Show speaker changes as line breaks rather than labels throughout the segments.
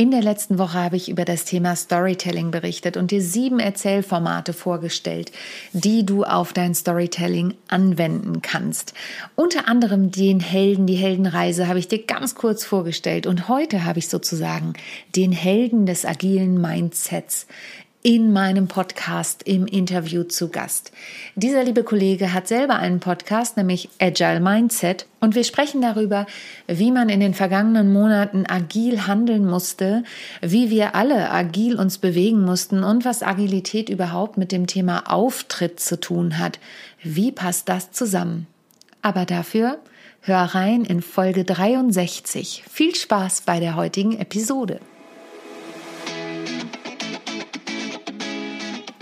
In der letzten Woche habe ich über das Thema Storytelling berichtet und dir sieben Erzählformate vorgestellt, die du auf dein Storytelling anwenden kannst. Unter anderem den Helden, die Heldenreise habe ich dir ganz kurz vorgestellt und heute habe ich sozusagen den Helden des agilen Mindsets in meinem Podcast im Interview zu Gast. Dieser liebe Kollege hat selber einen Podcast, nämlich Agile Mindset, und wir sprechen darüber, wie man in den vergangenen Monaten agil handeln musste, wie wir alle agil uns bewegen mussten und was Agilität überhaupt mit dem Thema Auftritt zu tun hat. Wie passt das zusammen? Aber dafür hör rein in Folge 63. Viel Spaß bei der heutigen Episode.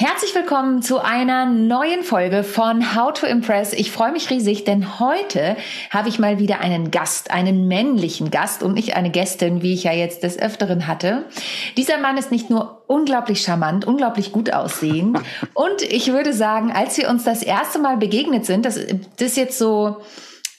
Herzlich willkommen zu einer neuen Folge von How to Impress. Ich freue mich riesig, denn heute habe ich mal wieder einen Gast, einen männlichen Gast und nicht eine Gästin, wie ich ja jetzt des Öfteren hatte. Dieser Mann ist nicht nur unglaublich charmant, unglaublich gut aussehend und ich würde sagen, als wir uns das erste Mal begegnet sind, das, das ist jetzt so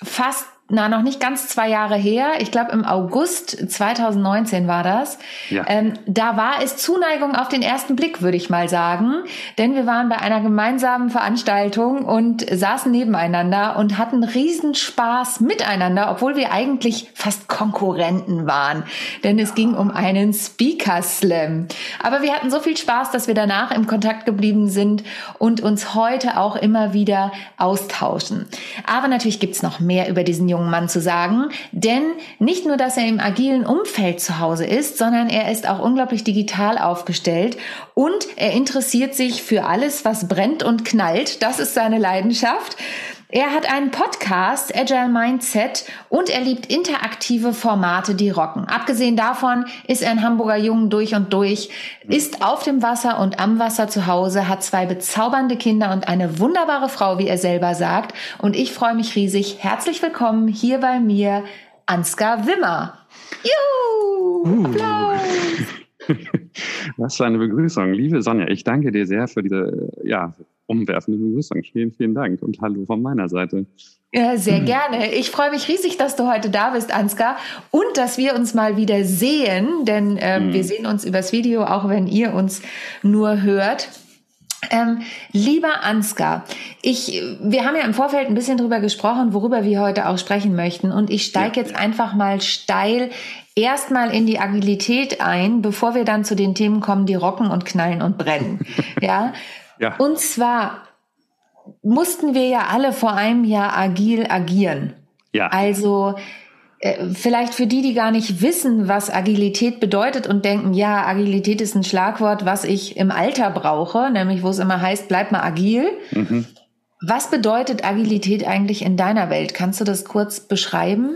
fast na, noch nicht ganz zwei Jahre her. Ich glaube, im August 2019 war das. Ja. Ähm, da war es Zuneigung auf den ersten Blick, würde ich mal sagen. Denn wir waren bei einer gemeinsamen Veranstaltung und saßen nebeneinander und hatten Riesenspaß miteinander, obwohl wir eigentlich fast Konkurrenten waren. Denn es ging um einen Speaker Slam. Aber wir hatten so viel Spaß, dass wir danach im Kontakt geblieben sind und uns heute auch immer wieder austauschen. Aber natürlich gibt's noch mehr über diesen jungen jungen Mann zu sagen, denn nicht nur, dass er im agilen Umfeld zu Hause ist, sondern er ist auch unglaublich digital aufgestellt und er interessiert sich für alles, was brennt und knallt. Das ist seine Leidenschaft. Er hat einen Podcast, Agile Mindset, und er liebt interaktive Formate, die rocken. Abgesehen davon ist er ein Hamburger Jungen durch und durch, ist auf dem Wasser und am Wasser zu Hause, hat zwei bezaubernde Kinder und eine wunderbare Frau, wie er selber sagt. Und ich freue mich riesig. Herzlich willkommen hier bei mir, Ansgar Wimmer. Juhu! Uh. Applaus!
Was für eine Begrüßung. Liebe Sonja, ich danke dir sehr für diese ja, umwerfende Begrüßung. Vielen, vielen Dank und hallo von meiner Seite.
Ja, sehr gerne. Ich freue mich riesig, dass du heute da bist, Ansgar, und dass wir uns mal wieder sehen, denn ähm, mhm. wir sehen uns übers Video, auch wenn ihr uns nur hört. Ähm, lieber Ansgar, ich, wir haben ja im Vorfeld ein bisschen drüber gesprochen, worüber wir heute auch sprechen möchten. Und ich steige ja. jetzt einfach mal steil erstmal in die Agilität ein, bevor wir dann zu den Themen kommen, die rocken und knallen und brennen. ja? Ja. Und zwar mussten wir ja alle vor einem Jahr agil agieren. Ja. Also äh, vielleicht für die, die gar nicht wissen, was Agilität bedeutet und denken, ja, Agilität ist ein Schlagwort, was ich im Alter brauche, nämlich wo es immer heißt, bleib mal agil. Mhm. Was bedeutet Agilität eigentlich in deiner Welt? Kannst du das kurz beschreiben?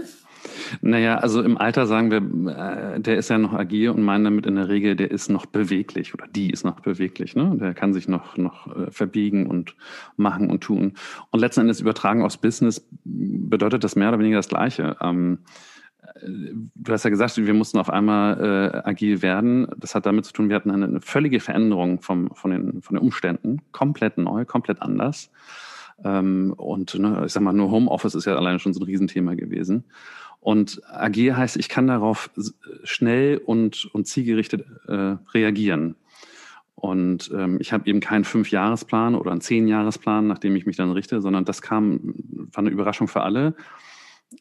Naja, also im Alter sagen wir, äh, der ist ja noch agil und meinen damit in der Regel, der ist noch beweglich oder die ist noch beweglich. Ne? Der kann sich noch, noch äh, verbiegen und machen und tun. Und letzten Endes übertragen aufs Business bedeutet das mehr oder weniger das Gleiche. Ähm, du hast ja gesagt, wir mussten auf einmal äh, agil werden. Das hat damit zu tun, wir hatten eine, eine völlige Veränderung vom, von, den, von den Umständen. Komplett neu, komplett anders. Ähm, und ne, ich sag mal, nur Homeoffice ist ja alleine schon so ein Riesenthema gewesen. Und agil heißt, ich kann darauf schnell und, und zielgerichtet äh, reagieren. Und ähm, ich habe eben keinen Fünfjahresplan oder einen Zehnjahresplan, nach dem ich mich dann richte, sondern das kam, war eine Überraschung für alle.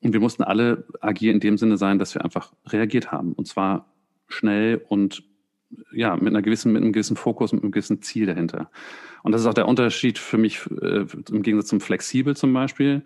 Und wir mussten alle agil in dem Sinne sein, dass wir einfach reagiert haben. Und zwar schnell und ja, mit einer gewissen, mit einem gewissen Fokus, mit einem gewissen Ziel dahinter. Und das ist auch der Unterschied für mich äh, im Gegensatz zum Flexibel zum Beispiel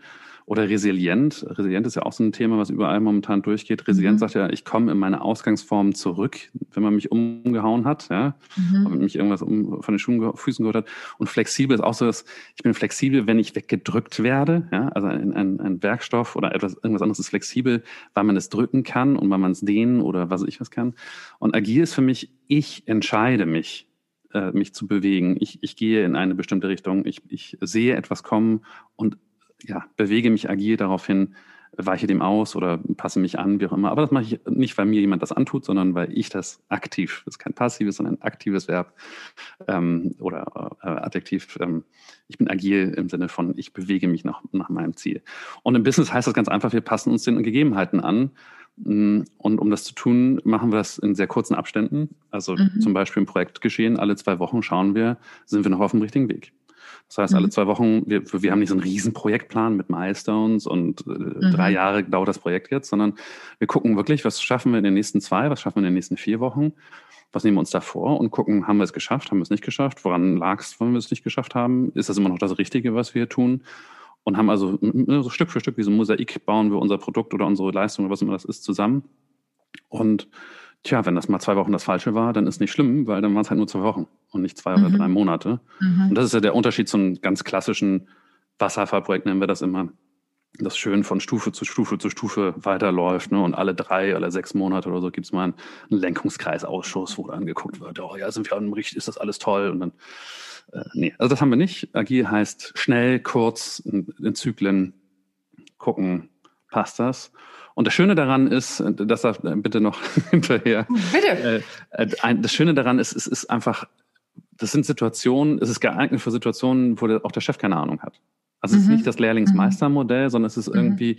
oder resilient. Resilient ist ja auch so ein Thema, was überall momentan durchgeht. Resilient mhm. sagt ja, ich komme in meine Ausgangsform zurück, wenn man mich umgehauen hat, ja, mhm. wenn mich irgendwas um, von den Schuhen, Füßen geholt hat. Und flexibel ist auch so, dass ich bin flexibel, wenn ich weggedrückt werde. Ja, also ein, ein, ein Werkstoff oder etwas, irgendwas anderes ist flexibel, weil man es drücken kann und weil man es dehnen oder was ich was kann. Und agil ist für mich, ich entscheide mich äh, mich zu bewegen. Ich, ich gehe in eine bestimmte Richtung, ich, ich sehe etwas kommen und ja, bewege mich agil darauf hin, weiche dem aus oder passe mich an, wie auch immer. Aber das mache ich nicht, weil mir jemand das antut, sondern weil ich das aktiv, das ist kein passives, sondern ein aktives Verb ähm, oder äh, Adjektiv. Ähm, ich bin agil im Sinne von, ich bewege mich nach, nach meinem Ziel. Und im Business heißt das ganz einfach, wir passen uns den Gegebenheiten an. Mm, und um das zu tun, machen wir das in sehr kurzen Abständen. Also mhm. zum Beispiel im Projektgeschehen, alle zwei Wochen schauen wir, sind wir noch auf dem richtigen Weg. Das heißt, alle mhm. zwei Wochen, wir, wir haben nicht so einen riesen Projektplan mit Milestones und äh, mhm. drei Jahre dauert das Projekt jetzt, sondern wir gucken wirklich, was schaffen wir in den nächsten zwei, was schaffen wir in den nächsten vier Wochen, was nehmen wir uns da vor und gucken, haben wir es geschafft, haben wir es nicht geschafft, woran lag es, wenn wir es nicht geschafft haben, ist das immer noch das Richtige, was wir tun und haben also so Stück für Stück wie so ein Mosaik bauen wir unser Produkt oder unsere Leistung oder was immer das ist zusammen und Tja, wenn das mal zwei Wochen das Falsche war, dann ist nicht schlimm, weil dann waren es halt nur zwei Wochen und nicht zwei mhm. oder drei Monate. Mhm. Und das ist ja der Unterschied zu einem ganz klassischen Wasserfallprojekt, nennen wir das immer, das schön von Stufe zu Stufe zu Stufe weiterläuft. Ne? Und alle drei oder sechs Monate oder so gibt es mal einen, Lenkungskreisausschuss, wo dann geguckt wird, oh ja, sind wir am Richt, ist das alles toll? Und dann, äh, nee, also das haben wir nicht. Agil heißt schnell, kurz, in, in Zyklen gucken, passt das? Und das Schöne daran ist, das darf bitte noch hinterher. Bitte. Äh, äh das Schöne daran ist, es ist einfach, das sind Situationen, es ist geeignet für Situationen, wo auch der Chef keine Ahnung hat. Also mhm. es ist mhm. nicht das Lehrlingsmeistermodell, sondern es ist mhm. irgendwie,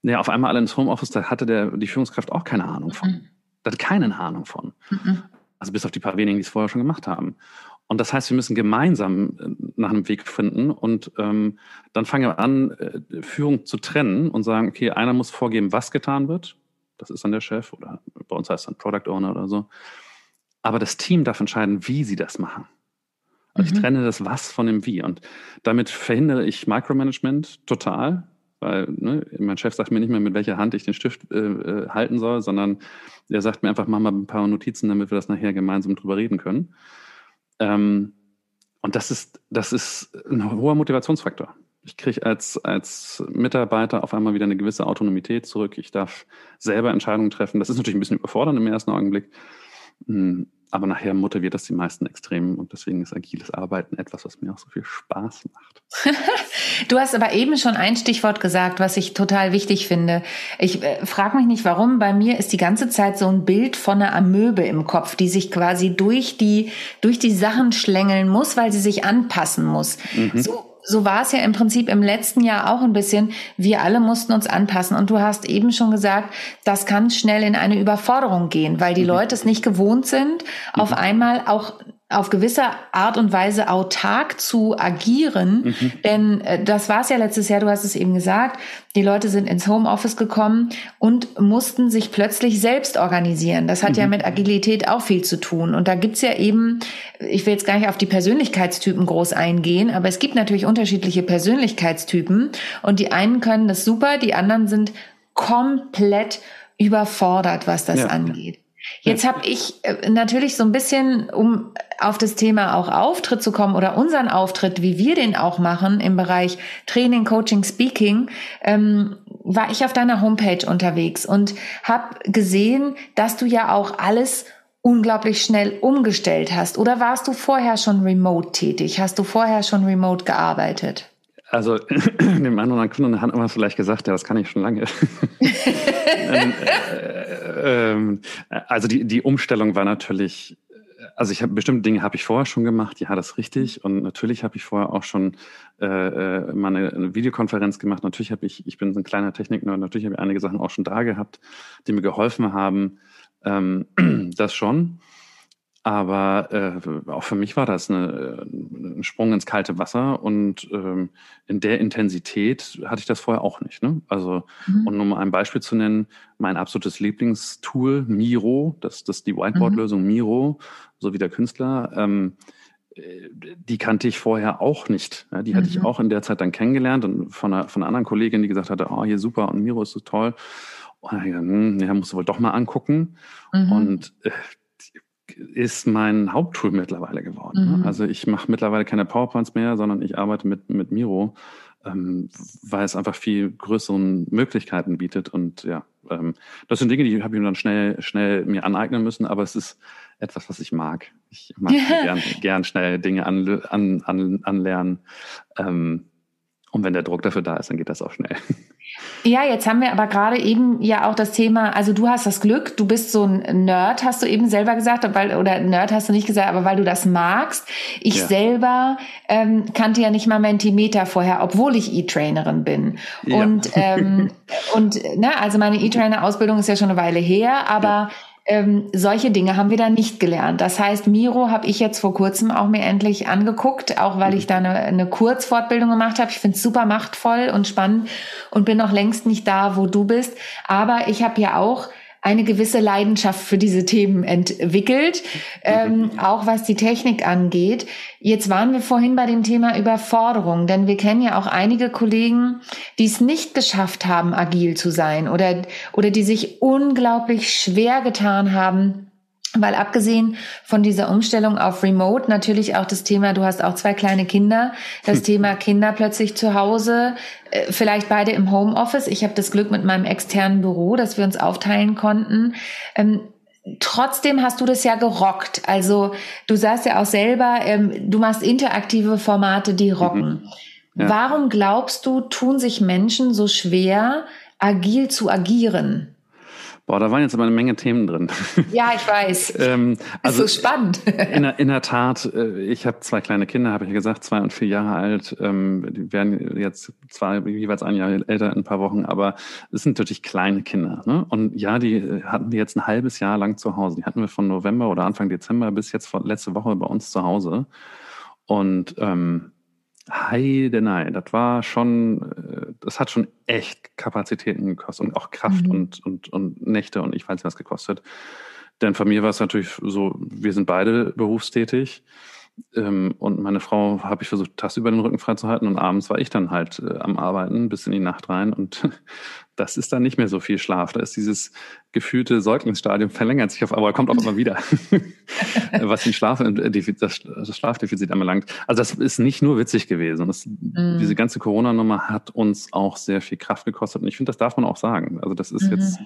ja, auf einmal alle ins Homeoffice, da hatte der, die Führungskraft auch keine Ahnung von. Mhm. Da hatte keine Ahnung von. Mhm. Also bis auf die paar wenigen, die es vorher schon gemacht haben. Und das heißt, wir müssen gemeinsam äh, nach einem Weg finden und ähm, dann fangen wir an, äh, Führung zu trennen und sagen, okay, einer muss vorgeben, was getan wird. Das ist dann der Chef oder bei uns heißt es dann Product Owner oder so. Aber das Team darf entscheiden, wie sie das machen. Also mhm. ich trenne das Was von dem Wie. Und damit verhindere ich Micromanagement total, weil ne, mein Chef sagt mir nicht mehr, mit welcher Hand ich den Stift äh, äh halten soll, sondern er sagt mir einfach, mach mal ein paar Notizen, damit wir das nachher gemeinsam drüber reden können. Ähm, und das ist, das ist ein hoher Motivationsfaktor. Ich kriege als, als Mitarbeiter auf einmal wieder eine gewisse Autonomität zurück. Ich darf selber Entscheidungen treffen. Das ist natürlich ein bisschen überfordernd im ersten Augenblick. Hm, aber nachher motiviert das die meisten extrem und deswegen ist agiles Arbeiten etwas, was mir auch so viel Spaß macht.
du hast aber eben schon ein Stichwort gesagt, was ich total wichtig finde. Ich äh, frage mich nicht, warum. Bei mir ist die ganze Zeit so ein Bild von einer Amöbe im Kopf, die sich quasi durch die, durch die Sachen schlängeln muss, weil sie sich anpassen muss. Mhm. So so war es ja im Prinzip im letzten Jahr auch ein bisschen. Wir alle mussten uns anpassen. Und du hast eben schon gesagt, das kann schnell in eine Überforderung gehen, weil die mhm. Leute es nicht gewohnt sind, auf mhm. einmal auch auf gewisse Art und Weise autark zu agieren. Mhm. Denn äh, das war es ja letztes Jahr, du hast es eben gesagt, die Leute sind ins Homeoffice gekommen und mussten sich plötzlich selbst organisieren. Das hat mhm. ja mit Agilität auch viel zu tun. Und da gibt's ja eben, ich will jetzt gar nicht auf die Persönlichkeitstypen groß eingehen, aber es gibt natürlich unterschiedliche Persönlichkeitstypen. Und die einen können das super, die anderen sind komplett überfordert, was das ja. angeht. Jetzt habe ich äh, natürlich so ein bisschen, um auf das Thema auch Auftritt zu kommen oder unseren Auftritt, wie wir den auch machen im Bereich Training, Coaching, Speaking, ähm, war ich auf deiner Homepage unterwegs und habe gesehen, dass du ja auch alles unglaublich schnell umgestellt hast. Oder warst du vorher schon remote tätig? Hast du vorher schon remote gearbeitet?
Also dem einen oder anderen Kunden hat man vielleicht gesagt, ja, das kann ich schon lange. ähm, äh, äh, also die, die Umstellung war natürlich, also ich habe bestimmte Dinge habe ich vorher schon gemacht, ja, das ist richtig. Und natürlich habe ich vorher auch schon äh, äh mal eine, Videokonferenz gemacht. Natürlich habe ich, ich bin so ein kleiner Techniker, natürlich habe ich einige Sachen auch schon da gehabt, die mir geholfen haben. Ähm, das schon. Aber äh, auch für mich war das eine, ein Sprung ins kalte Wasser und ähm, in der Intensität hatte ich das vorher auch nicht. Ne? Also, mhm. und um mal ein Beispiel zu nennen, mein absolutes Lieblingstool, Miro, das, das ist die Whiteboard-Lösung mhm. Miro, so wie der Künstler, ähm, äh, die kannte ich vorher auch nicht. Ja, die hatte mhm. ich auch in der Zeit dann kennengelernt und von einer, von einer anderen Kollegin, die gesagt hatte, oh, hier super und Miro ist so toll. Und dann, hm, ja, musst du wohl doch mal angucken. Mhm. Und äh, ist mein Haupttool mittlerweile geworden. Ne? Mhm. Also ich mache mittlerweile keine PowerPoints mehr, sondern ich arbeite mit, mit Miro. ähm, weil es einfach viel größere Möglichkeiten bietet. Und ja, ähm, das sind Dinge, die habe ich mir dann schnell, schnell mir aneignen müssen, aber es ist etwas, was ich mag. Ich mag gern, gern schnell Dinge an, an, an, anlernen. Ähm, und wenn der Druck dafür da ist, dann geht das auch schnell.
Ja, jetzt haben wir aber gerade eben ja auch das Thema, also du hast das Glück, du bist so ein Nerd, hast du eben selber gesagt, weil, oder Nerd hast du nicht gesagt, aber weil du das magst. Ich ja. selber ähm, kannte ja nicht mal Mentimeter vorher, obwohl ich E-Trainerin bin. Ja. Und, ähm, und ne, also meine E-Trainer-Ausbildung ist ja schon eine Weile her, aber ja ähm, solche Dinge haben wir da nicht gelernt. Das heißt, Miro habe ich jetzt vor kurzem auch mir endlich angeguckt, auch weil ich da eine, eine Kurzfortbildung gemacht habe. Ich finde es super machtvoll und spannend und bin noch längst nicht da, wo du bist. Aber ich habe ja auch eine gewisse Leidenschaft für diese Themen entwickelt, ähm, auch was die Technik angeht. Jetzt waren wir vorhin bei dem Thema Überforderung, denn wir kennen ja auch einige Kollegen, die es nicht geschafft haben, agil zu sein oder, oder die sich unglaublich schwer getan haben, weil abgesehen von dieser Umstellung auf Remote natürlich auch das Thema, du hast auch zwei kleine Kinder, das hm. Thema Kinder plötzlich zu Hause, äh, vielleicht beide im Homeoffice. Ich habe das Glück mit meinem externen Büro, dass wir uns aufteilen konnten. Ähm, trotzdem hast du das ja gerockt. Also du sagst ja auch selber, ähm, du machst interaktive Formate, die rocken. Mhm. Ja. Warum glaubst du, tun sich Menschen so schwer, agil zu agieren?
Boah, da waren jetzt aber eine Menge Themen drin.
Ja, ich weiß. ähm, also ist so spannend.
in, der, in der Tat, äh, ich habe zwei kleine Kinder, habe ich ja gesagt, zwei und vier Jahre alt. Ähm, die werden jetzt zwei, jeweils ein Jahr älter in ein paar Wochen, aber es sind natürlich kleine Kinder. Ne? Und ja, die äh, hatten wir jetzt ein halbes Jahr lang zu Hause. Die hatten wir von November oder Anfang Dezember bis jetzt letzte Woche bei uns zu Hause. Und ähm, Heidenei, das war schon, äh, das hat schon echt Kapazitäten gekostet und auch Kraft mhm. und, und, und Nächte und ich weiß nicht, was gekostet. Denn von mir war es natürlich so, wir sind beide berufstätig. Ähm, und meine Frau habe ich versucht, tagsüber den Rücken freizuhalten und abends war ich dann halt äh, am Arbeiten bis in die Nacht rein und das ist dann nicht mehr so viel Schlaf. Da ist dieses gefühlte Säuglingsstadium verlängert sich auf, aber kommt auch immer wieder, was den Schlaf, äh, das, Schlafdefizit anbelangt. Also das ist nicht nur witzig gewesen. Das, mhm. Diese ganze Corona-Nummer hat uns auch sehr viel Kraft gekostet und ich finde, das darf man auch sagen. Also das ist mhm. jetzt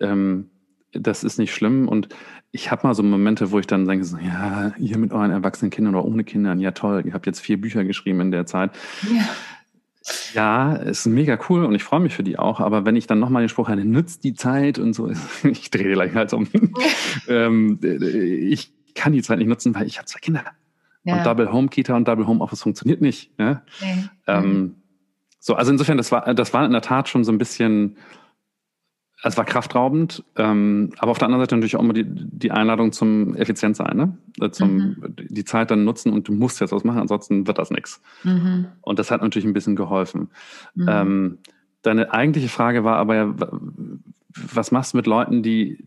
ähm, das ist nicht schlimm. Und ich habe mal so Momente, wo ich dann denke, so, ja, ihr mit euren erwachsenen Kindern oder ohne Kindern, ja toll, ihr habt jetzt vier Bücher geschrieben in der Zeit. Ja. Ja, ist mega cool und ich freue mich für die auch. Aber wenn ich dann nochmal den Spruch hatte, nützt die Zeit und so, ich drehe gleich halt um. ähm, ich kann die Zeit nicht nutzen, weil ich habe zwei Kinder. Ja. Und Double Home Kita und Double Home Office funktioniert nicht. Ja? Nee. Ähm, so, also insofern, das war, das war in der Tat schon so ein bisschen es war kraftraubend, ähm, aber auf der anderen Seite natürlich auch immer die, die Einladung zum effizient sein, ne? Äh, zum mhm. die Zeit dann nutzen und du musst jetzt was machen, ansonsten wird das nichts. Mhm. Und das hat natürlich ein bisschen geholfen. Mhm. Ähm, deine eigentliche Frage war aber ja, was machst du mit Leuten, die,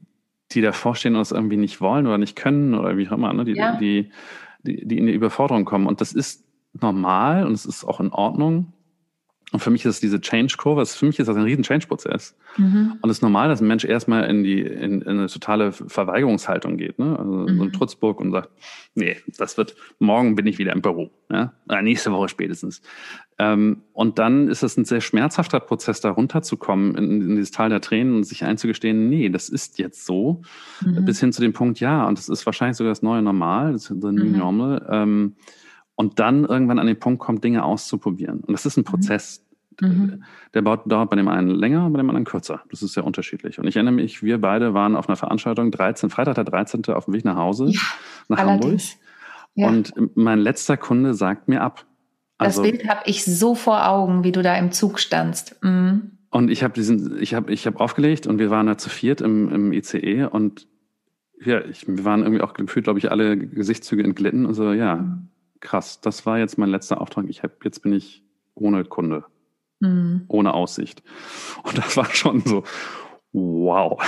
die davor stehen und es irgendwie nicht wollen oder nicht können oder wie auch immer, ne? die, ja. die, die, die in die Überforderung kommen. Und das ist normal und es ist auch in Ordnung. Und für mich ist diese Change-Kurve, für mich ist das ein riesen Change-Prozess. Mhm. Und es ist normal, dass ein Mensch erstmal in die in, in eine totale Verweigerungshaltung geht, ne? Also mhm. so ein Trutzburg und sagt, nee, das wird, morgen bin ich wieder im Büro, ja? Oder nächste Woche spätestens. Ähm, und dann ist es ein sehr schmerzhafter Prozess, da runterzukommen in, in dieses Tal der Tränen und sich einzugestehen, nee, das ist jetzt so, mhm. bis hin zu dem Punkt, ja, und das ist wahrscheinlich sogar das neue Normal, das ist the new mhm. normal. Ähm, und dann irgendwann an den Punkt kommt, Dinge auszuprobieren. Und das ist ein mhm. Prozess. Mhm. Der dauert bei dem einen länger, bei dem anderen kürzer. Das ist sehr unterschiedlich. Und ich erinnere mich, wir beide waren auf einer Veranstaltung, 13, Freitag der 13. auf dem Weg nach Hause, ja, nach allerdings. Hamburg. Ja. Und mein letzter Kunde sagt mir ab.
Also, das Bild habe ich so vor Augen, wie du da im Zug standst. Mhm.
Und ich habe diesen, ich habe, ich habe aufgelegt und wir waren da zu viert im, im ICE und ja, ich, wir waren irgendwie auch gefühlt, glaube ich, alle Gesichtszüge entglitten und so, ja, mhm krass, das war jetzt mein letzter Auftrag. Ich hab, jetzt bin ich ohne Kunde, mhm. ohne Aussicht. Und das war schon so, wow.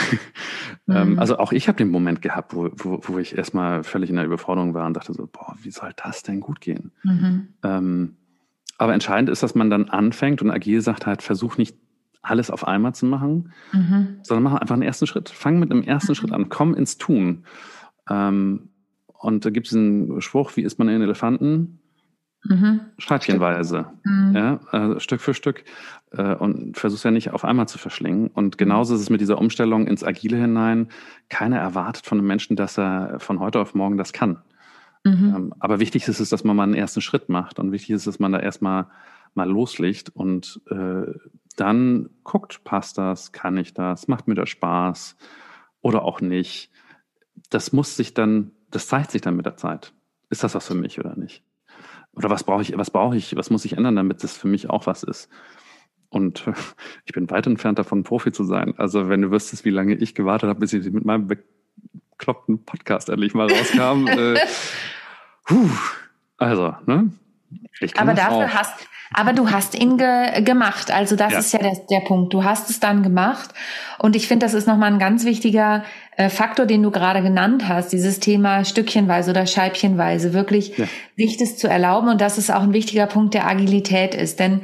Ähm, mhm. also auch ich habe den Moment gehabt, wo, wo, wo ich erstmal völlig in der Überforderung war und dachte so, boah, wie soll das denn gut gehen? Mhm. Ähm, aber entscheidend ist, dass man dann anfängt und agil sagt halt, versuch nicht alles auf einmal zu machen, mhm. sondern mach einfach einen ersten Schritt. Fang mit einem ersten mhm. Schritt an, komm ins Tun. Ähm, und da gibt es einen Spruch, wie isst man einen Elefanten? Mhm. Scheibchenweise, mhm. ja, also Stück für Stück äh, und versuchst ja nicht auf einmal zu verschlingen. Und genauso ist es mit dieser Umstellung ins Agile hinein. Keiner erwartet von einem Menschen, dass er von heute auf morgen das kann. Mhm. Ähm, aber wichtig ist es, dass man mal einen ersten Schritt macht und wichtig ist, dass man da erstmal mal loslegt und äh, dann guckt, passt das, kann ich das, macht mir das Spaß oder auch nicht. Das muss sich dann, das zeigt sich dann mit der Zeit. Ist das was für mich oder nicht? Oder was brauche ich, was brauche ich, was muss ich ändern, damit das für mich auch was ist? Und ich bin weit entfernt davon, Profi zu sein. Also wenn du wüsstest, wie lange ich gewartet habe, bis ich mit meinem bekloppten Podcast endlich mal rauskam. äh, puh, also, ne?
Aber dafür auch. hast, aber du hast ihn ge gemacht. Also das ja. ist ja der, der Punkt. Du hast es dann gemacht. Und ich finde, das ist nochmal ein ganz wichtiger äh, Faktor, den du gerade genannt hast. Dieses Thema Stückchenweise oder Scheibchenweise, wirklich ja. sich das zu erlauben. Und das ist auch ein wichtiger Punkt der Agilität ist. Denn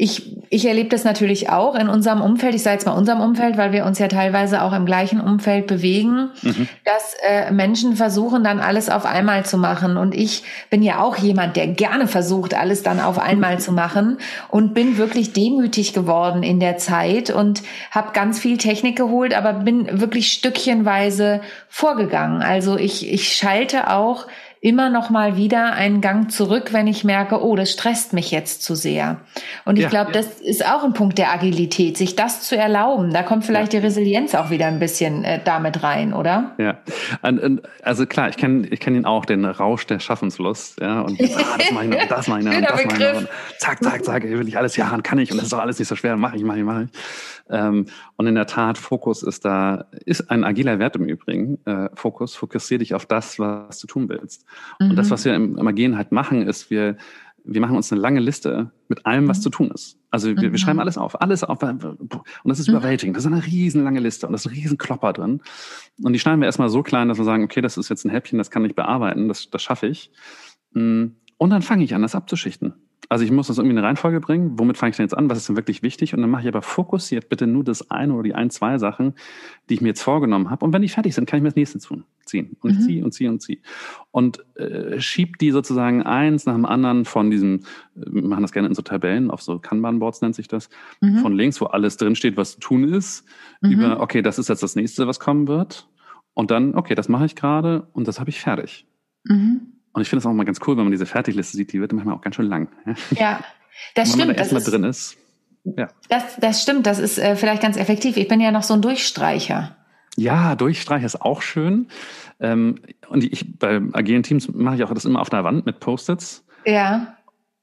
ich, ich erlebe das natürlich auch in unserem Umfeld, ich sage jetzt mal unserem Umfeld, weil wir uns ja teilweise auch im gleichen Umfeld bewegen, mhm. dass äh, Menschen versuchen dann alles auf einmal zu machen. Und ich bin ja auch jemand, der gerne versucht, alles dann auf einmal zu machen und bin wirklich demütig geworden in der Zeit und habe ganz viel Technik geholt, aber bin wirklich stückchenweise vorgegangen. Also ich, ich schalte auch immer noch mal wieder einen Gang zurück, wenn ich merke, oh, das stresst mich jetzt zu sehr. Und ich ja, glaube, ja. das ist auch ein Punkt der Agilität, sich das zu erlauben. Da kommt vielleicht ja. die Resilienz auch wieder ein bisschen äh, damit rein, oder?
Ja, also klar, ich kenne ich kenn ihn auch, den Rausch der Schaffenslust. Ja, und ah, das mache ich noch, das mache ich noch, das mache ich noch. Und zack, zack, zack, will ich alles, ja, kann ich und das ist doch alles nicht so schwer, mache ich, mache ich, mache ich. Ähm, und in der Tat, Fokus ist da, ist ein agiler Wert im Übrigen. Äh, Fokus, fokussiere dich auf das, was du tun willst. Mhm. Und das, mhm. was wir im, im Agieren halt machen, ist, wir, wir machen uns eine lange Liste mit allem, was mhm. zu tun ist. Also wir, wir mhm. schreiben alles auf, alles auf. Und das ist überwältigend. Das ist eine riesenlange Liste und da ist ein riesen Klopper drin. Und die schneiden wir erstmal so klein, dass wir sagen, okay, das ist jetzt ein Häppchen, das kann ich bearbeiten, das, das schaffe ich. Mm, und dann fange ich an, das abzuschichten. Also ich muss das irgendwie in eine Reihenfolge bringen. Womit fange ich denn jetzt an? Was ist denn wirklich wichtig? Und dann mache ich aber fokussiert bitte nur das eine oder die ein, zwei Sachen, die ich mir jetzt vorgenommen habe. Und wenn die fertig sind, kann ich mir das nächste tun, ziehen. Und mhm. ich ziehe und ziehe und ziehe. Und äh, schieb die sozusagen eins nach dem anderen von diesem, wir machen das gerne in so Tabellen, auf so Kanban-Boards nennt sich das, mhm. von links, wo alles drinsteht, was zu tun ist, mhm. über, okay, das ist jetzt das nächste, was kommen wird. Und dann, okay, das mache ich gerade und das habe ich fertig. Mhm. Und ich finde es auch mal ganz cool, wenn man diese Fertigliste sieht, die wird manchmal auch ganz schön lang.
Ja, das
stimmt.
Wenn man
da erstmal drin ist.
Ja. Das, das stimmt, das ist äh, vielleicht ganz effektiv. Ich bin ja noch so ein Durchstreicher.
Ja, Durchstreicher ist auch schön. Ähm, und ich bei agilen Teams mache ich auch das immer auf der Wand mit Post-its.
Ja.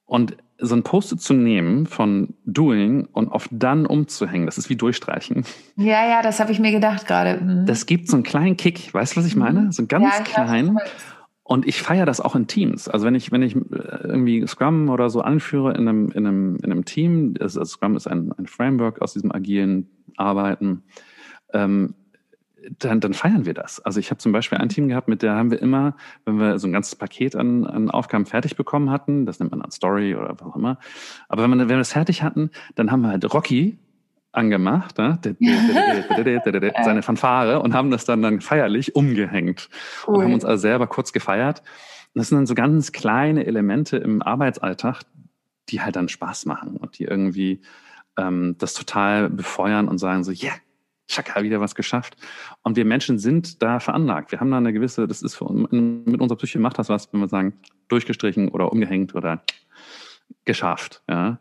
Und so ein Post-it zu nehmen von Doing und auf dann umzuhängen, das ist wie Durchstreichen.
Ja, ja, das habe ich mir gedacht gerade.
Mhm. Das gibt so einen kleinen Kick. Weißt du, was ich meine? So einen ganz ja, kleinen. Und ich feiere das auch in Teams. Also wenn ich, wenn ich äh, irgendwie Scrum oder so anführe in einem, in einem, in einem Team, also Scrum ist ein, ein Framework aus diesem agilen Arbeiten, ähm, dann, dann feiern wir das. Also ich habe zum Beispiel ein Team gehabt, mit der haben wir immer, wenn wir so ein ganzes Paket an, an Aufgaben fertig bekommen hatten, das nennt man dann Story oder was auch immer, aber wenn, man, wenn wir das fertig hatten, dann haben wir halt Rocky angemacht, ne? seine Fanfare und haben das dann, dann feierlich umgehängt cool. und haben uns also selber kurz gefeiert. Und das sind dann so ganz kleine Elemente im Arbeitsalltag, die halt dann Spaß machen und die irgendwie ähm, das total befeuern und sagen so, yeah, Schaka, wieder was geschafft. Und wir Menschen sind da veranlagt. Wir haben da eine gewisse, das ist für, mit unserer Psyche macht das was, wenn wir sagen, durchgestrichen oder umgehängt oder geschafft. Ja.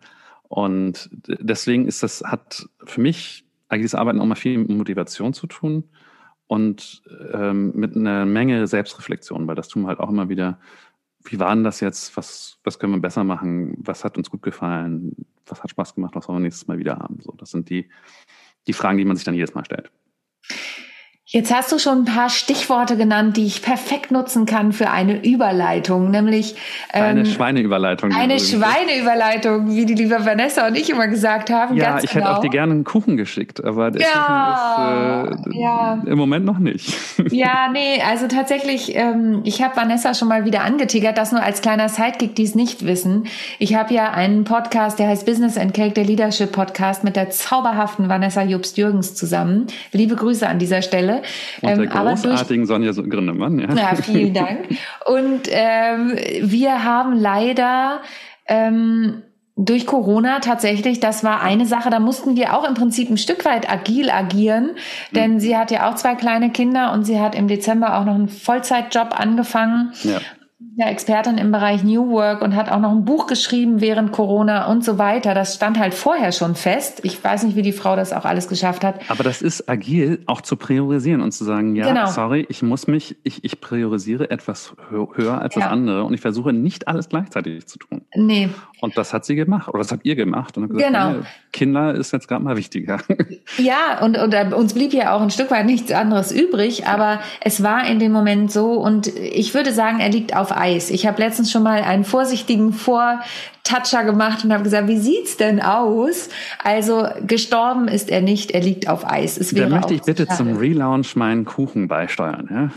Und deswegen ist das, hat für mich agiles Arbeiten auch mal viel mit Motivation zu tun und ähm, mit einer Menge Selbstreflexion, weil das tun wir halt auch immer wieder. Wie war denn das jetzt? Was, was können wir besser machen? Was hat uns gut gefallen? Was hat Spaß gemacht? Was wollen wir nächstes Mal wieder haben? So, das sind die, die Fragen, die man sich dann jedes Mal stellt.
Jetzt hast du schon ein paar Stichworte genannt, die ich perfekt nutzen kann für eine Überleitung, nämlich
ähm, eine Schweineüberleitung.
Eine Schweineüberleitung, wie die liebe Vanessa und ich immer gesagt haben.
Ja, ich genau. hätte auch dir gerne einen Kuchen geschickt, aber der ja, ist äh, ja. im Moment noch nicht.
Ja, nee, also tatsächlich, ähm, ich habe Vanessa schon mal wieder angetigert, das nur als kleiner Sidekick, die es nicht wissen. Ich habe ja einen Podcast, der heißt Business and Cake, der Leadership Podcast mit der zauberhaften Vanessa Jobst-Jürgens zusammen. Liebe Grüße an dieser Stelle. Frage.
Und der ähm, großartigen Sonja Gründemann.
Ja. ja, vielen Dank. Und ähm, wir haben leider ähm, durch Corona tatsächlich, das war eine Sache, da mussten wir auch im Prinzip ein Stück weit agil agieren, denn mhm. sie hat ja auch zwei kleine Kinder und sie hat im Dezember auch noch einen Vollzeitjob angefangen. Ja ja Expertin im Bereich New Work und hat auch noch ein Buch geschrieben während Corona und so weiter. Das stand halt vorher schon fest. Ich weiß nicht, wie die Frau das auch alles geschafft hat.
Aber das ist agil, auch zu priorisieren und zu sagen, ja, genau. sorry, ich muss mich, ich, ich priorisiere etwas höher als ja. das andere und ich versuche nicht alles gleichzeitig zu tun.
Nee.
Und das hat sie gemacht oder das habt ihr gemacht und gesagt, genau. Kinder ist jetzt gerade mal wichtiger.
Ja, und, und uns blieb ja auch ein Stück weit nichts anderes übrig, aber es war in dem Moment so und ich würde sagen, er liegt auf Eis. Ich habe letztens schon mal einen vorsichtigen Vor Toucher gemacht und habe gesagt, wie sieht's denn aus? Also gestorben ist er nicht, er liegt auf Eis.
Es wäre Dann möchte ich bitte zum Relaunch meinen Kuchen beisteuern. Ja?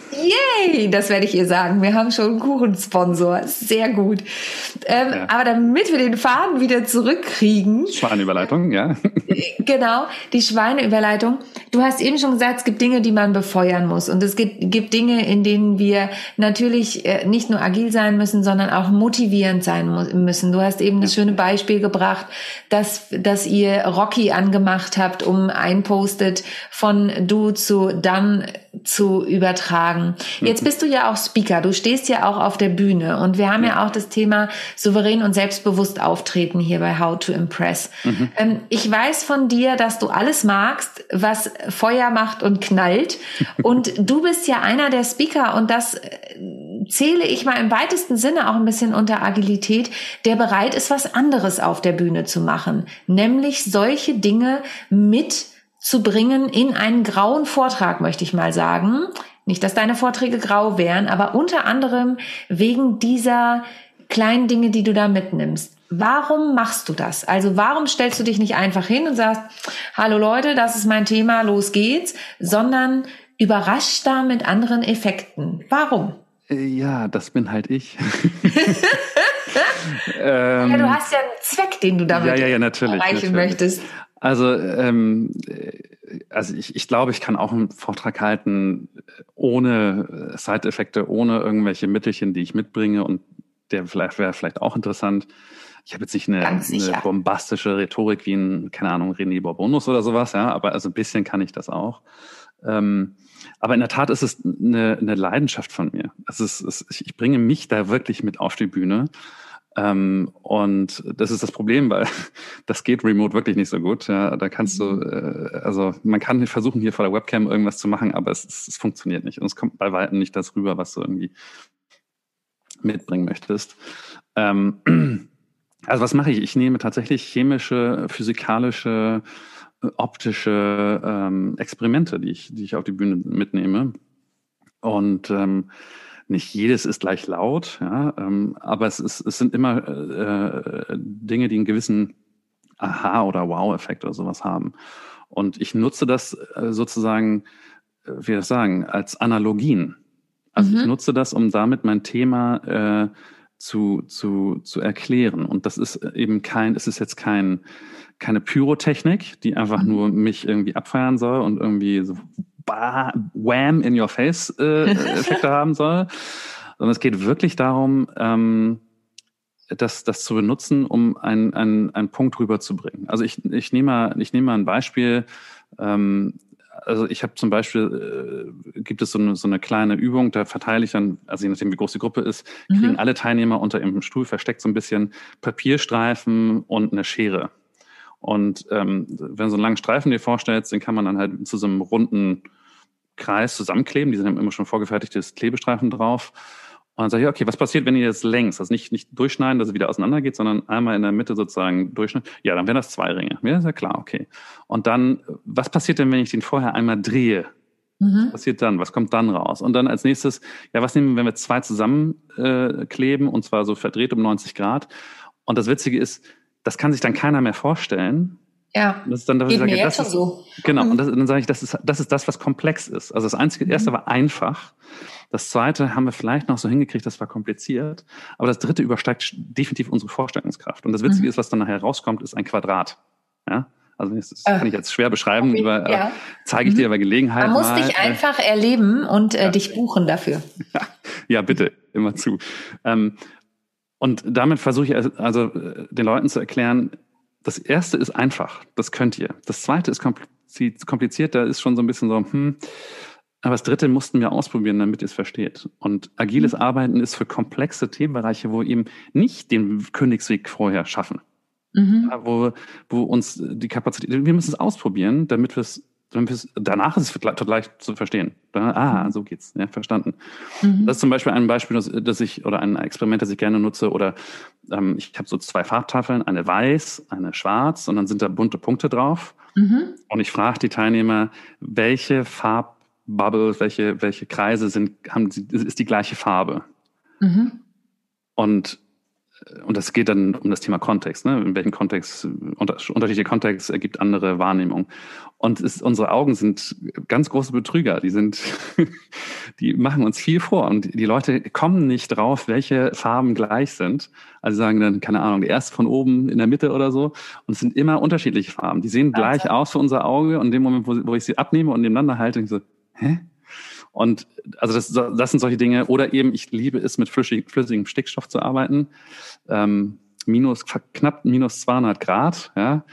Yay, das werde ich ihr sagen. Wir haben schon einen Kuchensponsor, sehr gut. Ähm, ja. Aber damit wir den Faden wieder zurückkriegen.
Schweineüberleitung, ja.
genau, die Schweineüberleitung. Du hast eben schon gesagt, es gibt Dinge, die man befeuern muss. Und es gibt, gibt Dinge, in denen wir natürlich äh, nicht nur agil sein müssen, sondern auch motivierend sein müssen. Du hast hast eben das schöne Beispiel gebracht, dass, dass ihr Rocky angemacht habt, um ein Post-it von du zu dann zu übertragen. Jetzt bist du ja auch Speaker, du stehst ja auch auf der Bühne und wir haben ja, ja auch das Thema souverän und selbstbewusst auftreten hier bei How to Impress. Mhm. Ähm, ich weiß von dir, dass du alles magst, was Feuer macht und knallt und du bist ja einer der Speaker und das zähle ich mal im weitesten Sinne auch ein bisschen unter Agilität, der bereit ist, was anderes auf der Bühne zu machen, nämlich solche Dinge mit zu bringen in einen grauen Vortrag, möchte ich mal sagen. Nicht, dass deine Vorträge grau wären, aber unter anderem wegen dieser kleinen Dinge, die du da mitnimmst. Warum machst du das? Also warum stellst du dich nicht einfach hin und sagst, hallo Leute, das ist mein Thema, los geht's, sondern überrascht da mit anderen Effekten. Warum?
Äh, ja, das bin halt ich.
ähm, ja, du hast ja einen Zweck, den du damit
ja, ja, ja, natürlich,
erreichen
natürlich.
möchtest.
Also, ähm, also ich, ich glaube, ich kann auch einen Vortrag halten ohne Side-Effekte, ohne irgendwelche Mittelchen, die ich mitbringe und der vielleicht wäre vielleicht auch interessant. Ich habe jetzt nicht eine, eine, bombastische Rhetorik wie ein, keine Ahnung, René Borbonus oder sowas, ja, aber also ein bisschen kann ich das auch. Ähm, aber in der Tat ist es eine, eine Leidenschaft von mir. Es ist, es, ich bringe mich da wirklich mit auf die Bühne. Ähm, und das ist das Problem, weil das geht remote wirklich nicht so gut. Ja, da kannst du, mhm. äh, also man kann versuchen, hier vor der Webcam irgendwas zu machen, aber es, es, es funktioniert nicht. Und es kommt bei weitem nicht das rüber, was du irgendwie mitbringen möchtest. Ähm, also was mache ich? Ich nehme tatsächlich chemische, physikalische, optische ähm, Experimente, die ich, die ich auf die Bühne mitnehme. Und ähm, nicht jedes ist gleich laut, ja, ähm, aber es, ist, es sind immer äh, Dinge, die einen gewissen Aha- oder Wow-Effekt oder sowas haben. Und ich nutze das äh, sozusagen, äh, wie wir das sagen, als Analogien. Also mhm. ich nutze das, um damit mein Thema äh, zu, zu, zu erklären. Und das ist eben kein, es ist jetzt kein, keine Pyrotechnik, die einfach mhm. nur mich irgendwie abfeiern soll und irgendwie so bah, wham in your face äh, Effekte haben soll, sondern es geht wirklich darum, ähm, das, das zu benutzen, um einen, einen, einen Punkt rüberzubringen. Also ich, ich nehme mal, ich nehme mal ein Beispiel. Ähm, also ich habe zum Beispiel, äh, gibt es so eine, so eine kleine Übung, da verteile ich dann, also je nachdem wie groß die Gruppe ist, kriegen mhm. alle Teilnehmer unter ihrem Stuhl versteckt so ein bisschen Papierstreifen und eine Schere. Und ähm, wenn du so einen langen Streifen dir vorstellst, den kann man dann halt zu so einem runden Kreis zusammenkleben. Die sind immer schon vorgefertigtes Klebestreifen drauf. Und dann sage ich, okay, was passiert, wenn ihr jetzt längs, also nicht, nicht durchschneiden, dass es wieder auseinander geht, sondern einmal in der Mitte sozusagen durchschneiden? Ja, dann wären das zwei Ringe. Ja, ist ja klar, okay. Und dann, was passiert denn, wenn ich den vorher einmal drehe? Mhm. Was passiert dann? Was kommt dann raus? Und dann als nächstes, ja, was nehmen wir, wenn wir zwei zusammenkleben, äh, kleben, und zwar so verdreht um 90 Grad? Und das Witzige ist, das kann sich dann keiner mehr vorstellen,
ja.
das ist dann, Geht ich sage, das ist, so. Genau. Mhm. Und das, dann sage ich, das ist, das ist das, was komplex ist. Also das einzige, mhm. erste war einfach. Das zweite haben wir vielleicht noch so hingekriegt, das war kompliziert. Aber das dritte übersteigt definitiv unsere Vorstellungskraft. Und das Witzige mhm. ist, was dann nachher rauskommt, ist ein Quadrat. Ja? Also das kann ich jetzt schwer beschreiben, okay, aber ja. zeige ich dir mhm. bei Gelegenheit.
Man muss mal. dich einfach erleben und äh, ja. dich buchen dafür.
Ja, bitte, immer zu. Ähm, und damit versuche ich also, also äh, den Leuten zu erklären, das erste ist einfach, das könnt ihr. Das zweite ist kompliziert, da ist schon so ein bisschen so, hm, aber das dritte mussten wir ausprobieren, damit ihr es versteht. Und agiles mhm. Arbeiten ist für komplexe Themenbereiche, wo eben nicht den Königsweg vorher schaffen. Mhm. Ja, wo, wo uns die Kapazität, wir müssen es ausprobieren, damit wir es danach ist es total leicht zu verstehen. Ah, mhm. so geht's. Ja, verstanden. Mhm. Das ist zum Beispiel ein Beispiel, das, ich oder ein Experiment, das ich gerne nutze. Oder ähm, ich habe so zwei Farbtafeln, eine weiß, eine schwarz, und dann sind da bunte Punkte drauf. Mhm. Und ich frage die Teilnehmer, welche Farbbubbles, welche welche Kreise sind haben ist die gleiche Farbe. Mhm. Und und das geht dann um das Thema Kontext, ne? in welchem Kontext, unter, unterschiedliche Kontext ergibt andere Wahrnehmung. Und es, unsere Augen sind ganz große Betrüger, die sind, die machen uns viel vor und die Leute kommen nicht drauf, welche Farben gleich sind. Also sagen dann, keine Ahnung, erst von oben in der Mitte oder so und es sind immer unterschiedliche Farben. Die sehen gleich also. aus für unser Auge und in dem Moment, wo, wo ich sie abnehme und nebeneinander halte, ich so, hä? Und also das, das sind solche Dinge. Oder eben, ich liebe es, mit flüssig, flüssigem Stickstoff zu arbeiten. Ähm, minus, knapp minus 200 Grad, ja.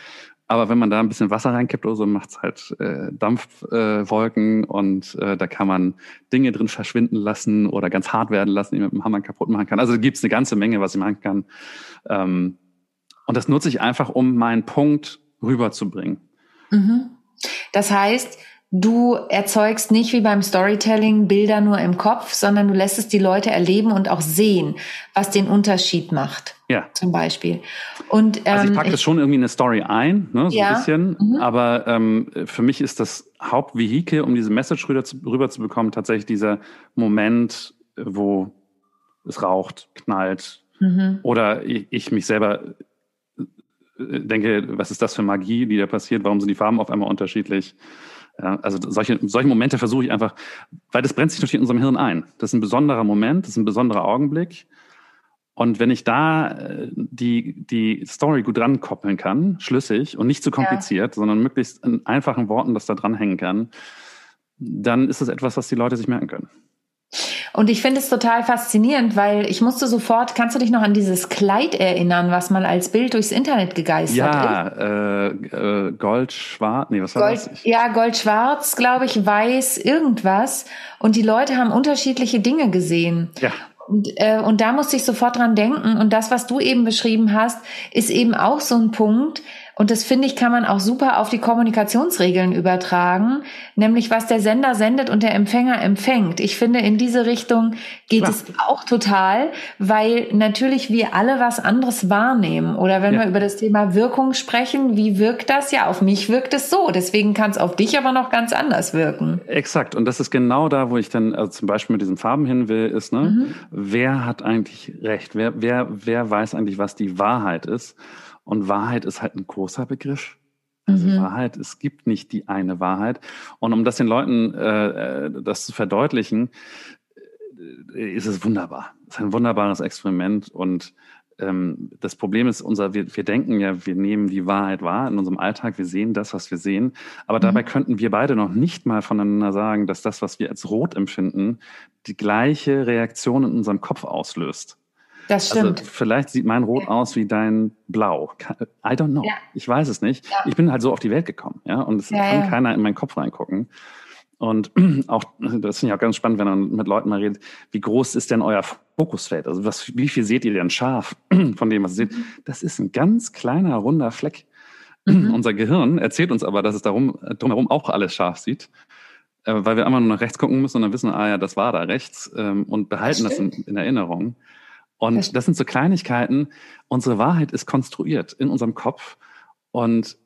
Aber wenn man da ein bisschen Wasser reinkippt oder so, macht es halt äh, Dampfwolken äh, und äh, da kann man Dinge drin verschwinden lassen oder ganz hart werden lassen, die man mit dem Hammer kaputt machen kann. Also gibt es eine ganze Menge, was ich machen kann. Ähm, und das nutze ich einfach, um meinen Punkt rüberzubringen.
Mhm. Das heißt, Du erzeugst nicht wie beim Storytelling Bilder nur im Kopf, sondern du lässt es die Leute erleben und auch sehen, was den Unterschied macht. Ja. Zum Beispiel. Und,
ähm, also ich packe das schon irgendwie in eine Story ein, ne, so ja. ein bisschen. Mhm. Aber ähm, für mich ist das Hauptvehikel, um diese Message rüber zu, rüber zu bekommen, tatsächlich dieser Moment, wo es raucht, knallt. Mhm. Oder ich, ich mich selber äh, denke, was ist das für Magie, die da passiert? Warum sind die Farben auf einmal unterschiedlich? Ja, also solche, solche Momente versuche ich einfach, weil das brennt sich natürlich in unserem Hirn ein. Das ist ein besonderer Moment, das ist ein besonderer Augenblick. Und wenn ich da äh, die, die Story gut dran koppeln kann, schlüssig und nicht zu kompliziert, ja. sondern möglichst in einfachen Worten das da dranhängen kann, dann ist das etwas, was die Leute sich merken können.
Und ich finde es total faszinierend, weil ich musste sofort, kannst du dich noch an dieses Kleid erinnern, was mal als Bild durchs Internet gegeistert
ja, ist? Ja, äh, äh, Gold-Schwarz, nee, was war Gold, das?
Ja, Gold-Schwarz, glaube ich, weiß, irgendwas. Und die Leute haben unterschiedliche Dinge gesehen. Ja. Und, äh, und da musste ich sofort dran denken. Und das, was du eben beschrieben hast, ist eben auch so ein Punkt, und das finde ich, kann man auch super auf die Kommunikationsregeln übertragen, nämlich was der Sender sendet und der Empfänger empfängt. Ich finde, in diese Richtung geht Klar. es auch total, weil natürlich wir alle was anderes wahrnehmen. Oder wenn ja. wir über das Thema Wirkung sprechen, wie wirkt das? Ja, auf mich wirkt es so. Deswegen kann es auf dich aber noch ganz anders wirken.
Exakt. Und das ist genau da, wo ich dann also zum Beispiel mit diesen Farben hin will, ist, ne, mhm. wer hat eigentlich recht? Wer, wer, wer weiß eigentlich, was die Wahrheit ist? Und Wahrheit ist halt ein großer Begriff. Also mhm. Wahrheit, es gibt nicht die eine Wahrheit. Und um das den Leuten äh, äh das zu verdeutlichen, äh, ist es wunderbar. Es ist ein wunderbares Experiment. Und ähm, das Problem ist, unser, wir, wir denken ja, wir nehmen die Wahrheit wahr in unserem Alltag, wir sehen das, was wir sehen. Aber mhm. dabei könnten wir beide noch nicht mal voneinander sagen, dass das, was wir als rot empfinden, die gleiche Reaktion in unserem Kopf auslöst.
Das also stimmt.
Also vielleicht sieht mein Rot aus wie dein Blau. I don't know. Ja. Ich weiß es nicht. Ja. Ich bin halt so auf die Welt gekommen, ja, und es ja, kann keiner in meinen Kopf reingucken. Und auch, das finde ich auch ganz spannend, wenn man mit Leuten mal redet, wie groß ist denn euer Fokusfeld? Also was, wie viel seht ihr denn scharf von dem, was ihr seht? Mhm. Das ist ein ganz kleiner, runder Fleck. Mhm. Unser Gehirn erzählt uns aber, dass es darum, drumherum auch alles scharf sieht, äh, weil wir einmal nur nach rechts gucken müssen und dann wissen, ah ja, das war da rechts ähm, und behalten das, das in, in Erinnerung. Und das sind so Kleinigkeiten. Unsere Wahrheit ist konstruiert in unserem Kopf. Und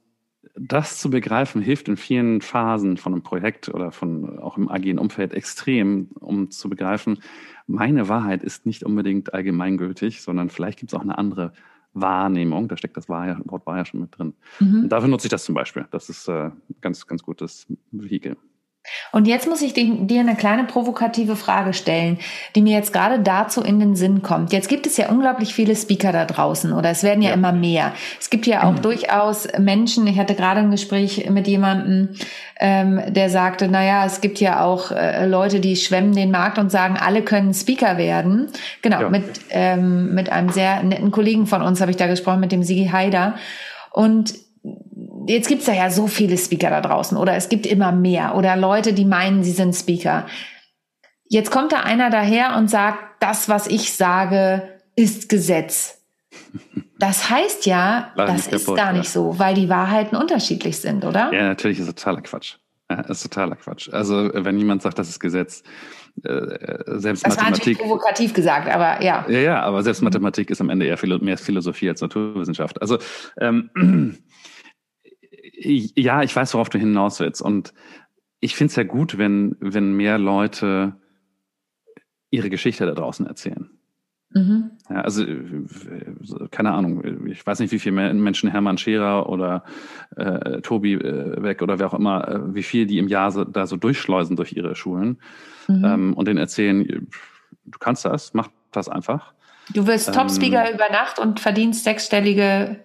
das zu begreifen hilft in vielen Phasen von einem Projekt oder von auch im agilen Umfeld extrem, um zu begreifen, meine Wahrheit ist nicht unbedingt allgemeingültig, sondern vielleicht gibt es auch eine andere Wahrnehmung. Da steckt das Wort Wahr ja schon mit drin. Mhm. Dafür nutze ich das zum Beispiel. Das ist äh, ganz, ganz gutes Vehikel.
Und jetzt muss ich dir eine kleine provokative Frage stellen, die mir jetzt gerade dazu in den Sinn kommt. Jetzt gibt es ja unglaublich viele Speaker da draußen oder es werden ja, ja. immer mehr. Es gibt ja auch mhm. durchaus Menschen, ich hatte gerade ein Gespräch mit jemandem, ähm, der sagte, naja, es gibt ja auch äh, Leute, die schwemmen den Markt und sagen, alle können Speaker werden. Genau, ja. mit, ähm, mit einem sehr netten Kollegen von uns habe ich da gesprochen, mit dem Sigi Haider. Und jetzt gibt's da ja so viele Speaker da draußen oder es gibt immer mehr oder Leute, die meinen, sie sind Speaker. Jetzt kommt da einer daher und sagt, das, was ich sage, ist Gesetz. Das heißt ja, Leider das ist gar nicht so, weil die Wahrheiten unterschiedlich sind, oder?
Ja, natürlich ist totaler Quatsch. Ja, ist totaler Quatsch. Also wenn jemand sagt, das ist Gesetz, äh, selbst das Mathematik.
War provokativ gesagt, aber ja.
Ja, ja, aber selbst Mathematik ist am Ende eher mehr Philosophie als Naturwissenschaft. Also ähm, ja, ich weiß, worauf du hinaus willst. Und ich finde es ja gut, wenn, wenn mehr Leute ihre Geschichte da draußen erzählen. Mhm. Ja, also, keine Ahnung, ich weiß nicht, wie viele Menschen Hermann Scherer oder äh, Tobi äh, Weg oder wer auch immer, äh, wie viel die im Jahr so, da so durchschleusen durch ihre Schulen mhm. ähm, und denen erzählen, du kannst das, mach das einfach.
Du wirst ähm, Topspeaker über Nacht und verdienst sechsstellige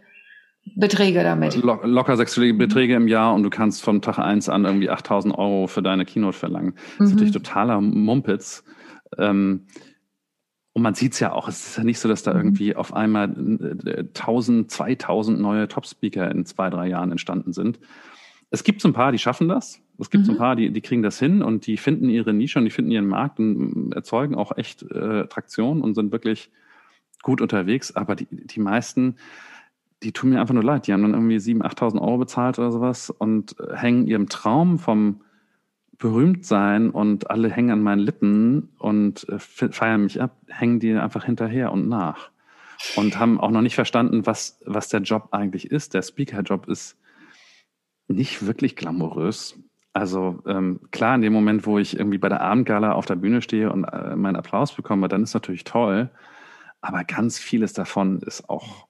Beträge damit.
locker sechsstellige Beträge im Jahr und du kannst von Tag eins an irgendwie 8000 Euro für deine Keynote verlangen. Das mhm. ist natürlich totaler Mumpitz. Ähm, und man sieht es ja auch, es ist ja nicht so, dass da mhm. irgendwie auf einmal 1000, äh, 2000 neue Top-Speaker in zwei, drei Jahren entstanden sind. Es gibt so ein paar, die schaffen das. Es gibt mhm. so ein mhm. paar, die, die kriegen das hin und die finden ihre Nische und die finden ihren Markt und erzeugen auch echt äh, Traktion und sind wirklich gut unterwegs. Aber die, die meisten, die tun mir einfach nur leid. Die haben dann irgendwie 7.000, 8.000 Euro bezahlt oder sowas und äh, hängen ihrem Traum vom Berühmtsein und alle hängen an meinen Lippen und äh, feiern mich ab, hängen die einfach hinterher und nach. Und haben auch noch nicht verstanden, was, was der Job eigentlich ist. Der Speaker-Job ist nicht wirklich glamourös. Also ähm, klar, in dem Moment, wo ich irgendwie bei der Abendgala auf der Bühne stehe und äh, meinen Applaus bekomme, dann ist natürlich toll. Aber ganz vieles davon ist auch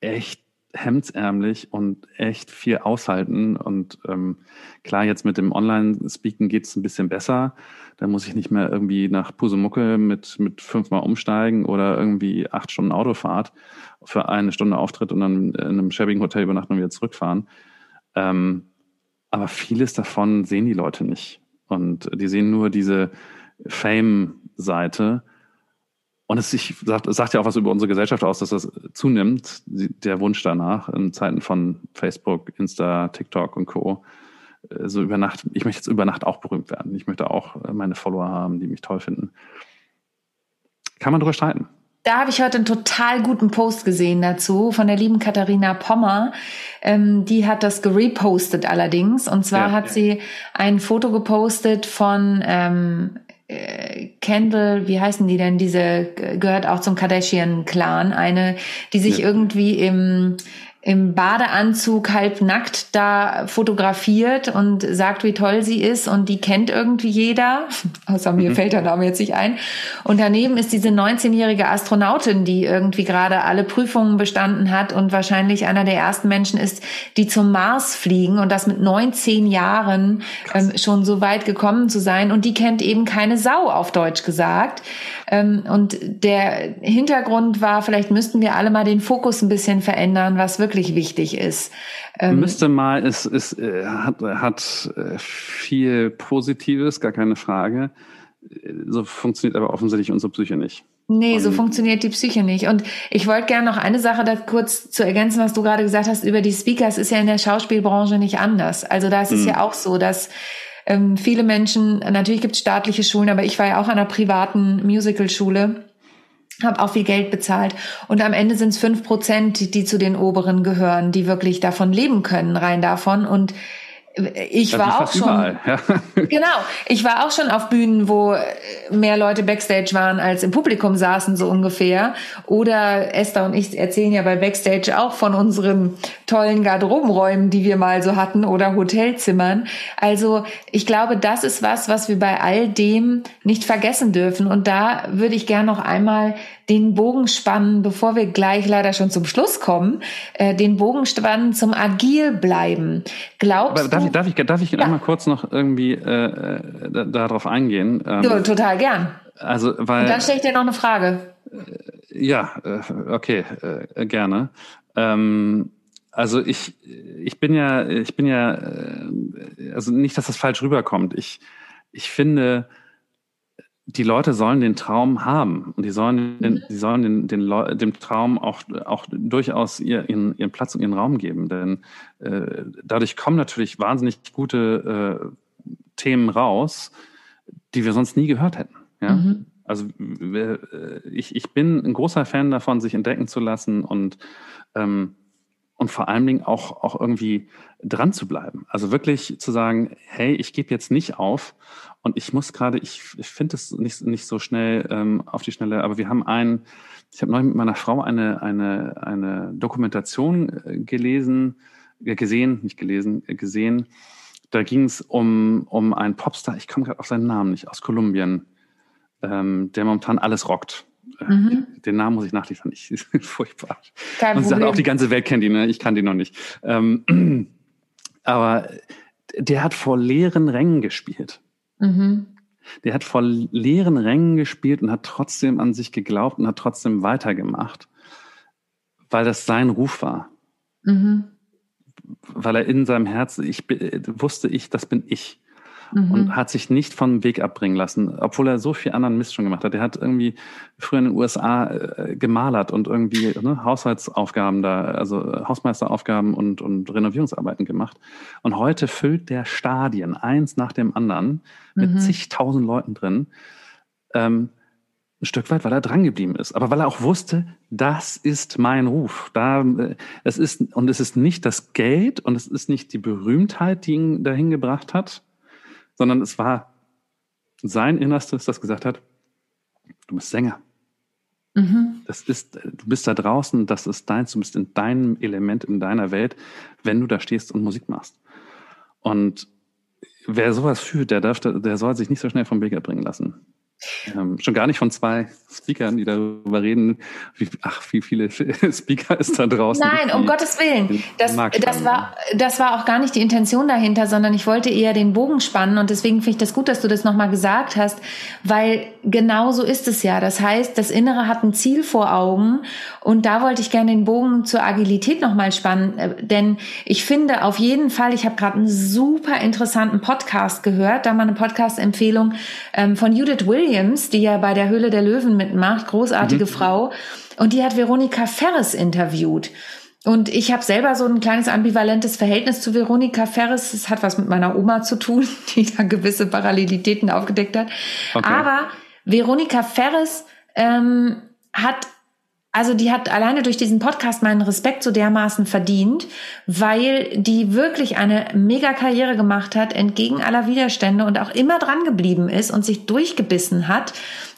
echt hemdsärmlich und echt viel aushalten. Und ähm, klar, jetzt mit dem Online-Speaken geht es ein bisschen besser. Da muss ich nicht mehr irgendwie nach Pusemucke mit, mit fünfmal umsteigen oder irgendwie acht Stunden Autofahrt für eine Stunde Auftritt und dann in einem schäbigen Hotel übernachten und wieder zurückfahren. Ähm, aber vieles davon sehen die Leute nicht. Und die sehen nur diese Fame-Seite und es sagt, sagt ja auch was über unsere Gesellschaft aus, dass das zunimmt, der Wunsch danach in Zeiten von Facebook, Insta, TikTok und Co. Äh, so über Nacht, ich möchte jetzt über Nacht auch berühmt werden. Ich möchte auch äh, meine Follower haben, die mich toll finden. Kann man drüber streiten.
Da habe ich heute einen total guten Post gesehen dazu von der lieben Katharina Pommer. Ähm, die hat das gerepostet allerdings. Und zwar ja, hat ja. sie ein Foto gepostet von ähm, äh, Kendall, wie heißen die denn? Diese gehört auch zum Kardashian-Clan. Eine, die sich ja. irgendwie im im Badeanzug halb nackt da fotografiert und sagt, wie toll sie ist und die kennt irgendwie jeder. Außer mir mhm. fällt der Name jetzt nicht ein. Und daneben ist diese 19-jährige Astronautin, die irgendwie gerade alle Prüfungen bestanden hat und wahrscheinlich einer der ersten Menschen ist, die zum Mars fliegen und das mit 19 Jahren ähm, schon so weit gekommen zu sein. Und die kennt eben keine Sau auf Deutsch gesagt. Ähm, und der Hintergrund war, vielleicht müssten wir alle mal den Fokus ein bisschen verändern, was wirklich wichtig ist.
Ähm, Müsste mal, es, es äh, hat, hat äh, viel Positives, gar keine Frage. So funktioniert aber offensichtlich unsere Psyche nicht.
Nee, so funktioniert die Psyche nicht. Und ich wollte gerne noch eine Sache da kurz zu ergänzen, was du gerade gesagt hast über die Speakers, ist ja in der Schauspielbranche nicht anders. Also da ist es mhm. ja auch so, dass ähm, viele Menschen, natürlich gibt es staatliche Schulen, aber ich war ja auch an einer privaten Musicalschule habe auch viel Geld bezahlt. Und am Ende sind es fünf Prozent, die, die zu den Oberen gehören, die wirklich davon leben können, rein davon. Und ich ja, war auch schon ja. genau. Ich war auch schon auf Bühnen wo mehr Leute backstage waren als im Publikum saßen so ungefähr. Oder Esther und ich erzählen ja bei backstage auch von unseren tollen Garderobenräumen die wir mal so hatten oder Hotelzimmern. Also ich glaube das ist was was wir bei all dem nicht vergessen dürfen. Und da würde ich gern noch einmal den Bogen spannen, bevor wir gleich leider schon zum Schluss kommen, äh, den Bogen spannen zum agil bleiben. Glaubst
Aber darf
du?
Ich, darf ich, darf ich ja. einmal kurz noch irgendwie äh, äh darauf eingehen?
Ähm, ja, total gern.
Also, weil. Und
dann stelle ich dir noch eine Frage.
Ja, äh, okay, äh, gerne. Ähm, also ich, ich bin ja, ich bin ja, äh, also nicht, dass das falsch rüberkommt. Ich, ich finde, die Leute sollen den Traum haben und die sollen, den, die sollen den, den, dem Traum auch, auch durchaus ihren, ihren Platz und ihren Raum geben. Denn äh, dadurch kommen natürlich wahnsinnig gute äh, Themen raus, die wir sonst nie gehört hätten. Ja? Mhm. Also ich, ich bin ein großer Fan davon, sich entdecken zu lassen und ähm, und vor allen Dingen auch, auch irgendwie dran zu bleiben. Also wirklich zu sagen, hey, ich gebe jetzt nicht auf und ich muss gerade, ich, ich finde es nicht, nicht so schnell ähm, auf die Schnelle, aber wir haben einen, ich habe neulich mit meiner Frau eine, eine, eine Dokumentation äh, gelesen, äh, gesehen, nicht gelesen, äh, gesehen. Da ging es um, um einen Popstar, ich komme gerade auf seinen Namen nicht, aus Kolumbien, ähm, der momentan alles rockt. Mhm. Den Namen muss ich nachliefern. Ich, furchtbar. Kein Und Problem. auch die ganze Welt kennt ihn, ne? ich kann den noch nicht. Ähm, aber der hat vor leeren Rängen gespielt. Mhm. Der hat vor leeren Rängen gespielt und hat trotzdem an sich geglaubt und hat trotzdem weitergemacht, weil das sein Ruf war. Mhm. Weil er in seinem Herzen, ich wusste ich, das bin ich mhm. und hat sich nicht vom Weg abbringen lassen, obwohl er so viel anderen Mist schon gemacht hat. Er hat irgendwie früher in den USA äh, gemalert und irgendwie ne, Haushaltsaufgaben da, also Hausmeisteraufgaben und, und Renovierungsarbeiten gemacht. Und heute füllt der Stadien eins nach dem anderen mit mhm. zigtausend Leuten drin. Ähm, ein Stück weit, weil er drangeblieben ist, aber weil er auch wusste, das ist mein Ruf. Da, äh, es ist und es ist nicht das Geld und es ist nicht die Berühmtheit, die ihn dahin gebracht hat, sondern es war sein Innerstes, das gesagt hat, du bist Sänger. Mhm. Das ist, du bist da draußen, das ist deins, du bist in deinem Element, in deiner Welt, wenn du da stehst und Musik machst. Und wer sowas fühlt, der darf, der soll sich nicht so schnell vom Weg bringen lassen. Ähm, schon gar nicht von zwei Speakern, die darüber reden, wie, ach, wie viele Speaker ist da draußen.
Nein, um Gottes Willen. Das, das, war, das war auch gar nicht die Intention dahinter, sondern ich wollte eher den Bogen spannen und deswegen finde ich das gut, dass du das nochmal gesagt hast, weil genau so ist es ja. Das heißt, das Innere hat ein Ziel vor Augen und da wollte ich gerne den Bogen zur Agilität nochmal spannen, äh, denn ich finde auf jeden Fall, ich habe gerade einen super interessanten Podcast gehört, da mal eine Podcast-Empfehlung ähm, von Judith Williams, Williams, die ja bei der Höhle der Löwen mitmacht, großartige mhm. Frau, und die hat Veronika Ferres interviewt. Und ich habe selber so ein kleines ambivalentes Verhältnis zu Veronika Ferres. Es hat was mit meiner Oma zu tun, die da gewisse Parallelitäten aufgedeckt hat. Okay. Aber Veronika Ferres ähm, hat also die hat alleine durch diesen Podcast meinen Respekt so dermaßen verdient, weil die wirklich eine mega Karriere gemacht hat, entgegen aller Widerstände und auch immer dran geblieben ist und sich durchgebissen hat,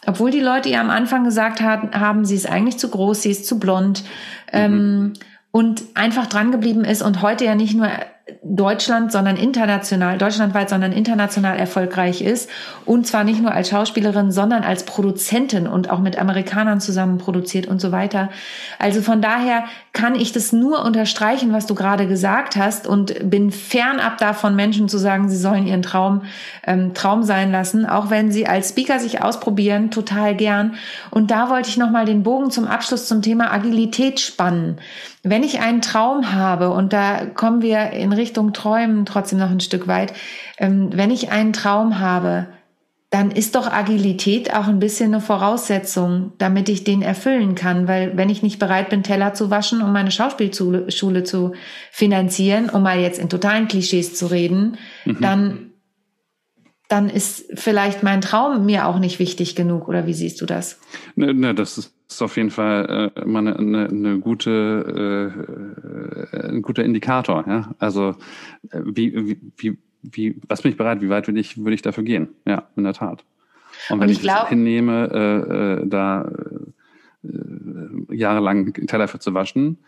obwohl die Leute ihr am Anfang gesagt haben, sie ist eigentlich zu groß, sie ist zu blond. Mhm. Ähm, und einfach dran geblieben ist und heute ja nicht nur Deutschland, sondern international, deutschlandweit, sondern international erfolgreich ist. Und zwar nicht nur als Schauspielerin, sondern als Produzentin und auch mit Amerikanern zusammen produziert und so weiter. Also von daher kann ich das nur unterstreichen, was du gerade gesagt hast und bin fernab davon, Menschen zu sagen, sie sollen ihren Traum ähm, Traum sein lassen, auch wenn sie als Speaker sich ausprobieren, total gern. Und da wollte ich nochmal den Bogen zum Abschluss zum Thema Agilität spannen. Wenn ich einen Traum habe, und da kommen wir in Richtung Träumen trotzdem noch ein Stück weit, ähm, wenn ich einen Traum habe, dann ist doch Agilität auch ein bisschen eine Voraussetzung, damit ich den erfüllen kann. Weil wenn ich nicht bereit bin, Teller zu waschen, um meine Schauspielschule zu finanzieren, um mal jetzt in totalen Klischees zu reden, mhm. dann, dann ist vielleicht mein Traum mir auch nicht wichtig genug. Oder wie siehst du das?
Ne, ne, das ist ist auf jeden Fall äh, immer eine, eine, eine gute, äh, ein guter Indikator. Ja? Also äh, wie, wie, wie, wie, was bin ich bereit, wie weit würde ich, würde ich dafür gehen? Ja, in der Tat. Und wenn Und ich, ich glaub, hinnehme, äh, äh, da äh, jahrelang Teller für zu waschen,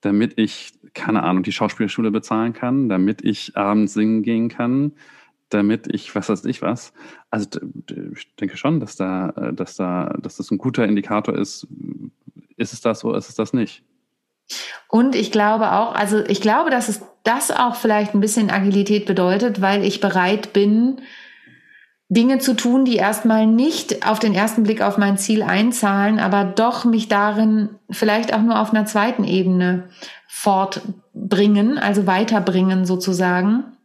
damit ich, keine Ahnung, die Schauspielschule bezahlen kann, damit ich abends singen gehen kann, damit ich, was weiß ich was. Also ich denke schon, dass da, äh, dass da, dass das ein guter Indikator ist. Ist es das oder ist es das nicht?
Und ich glaube auch, also ich glaube, dass es das auch vielleicht ein bisschen Agilität bedeutet, weil ich bereit bin, Dinge zu tun, die erstmal nicht auf den ersten Blick auf mein Ziel einzahlen, aber doch mich darin vielleicht auch nur auf einer zweiten Ebene fortbringen, also weiterbringen sozusagen.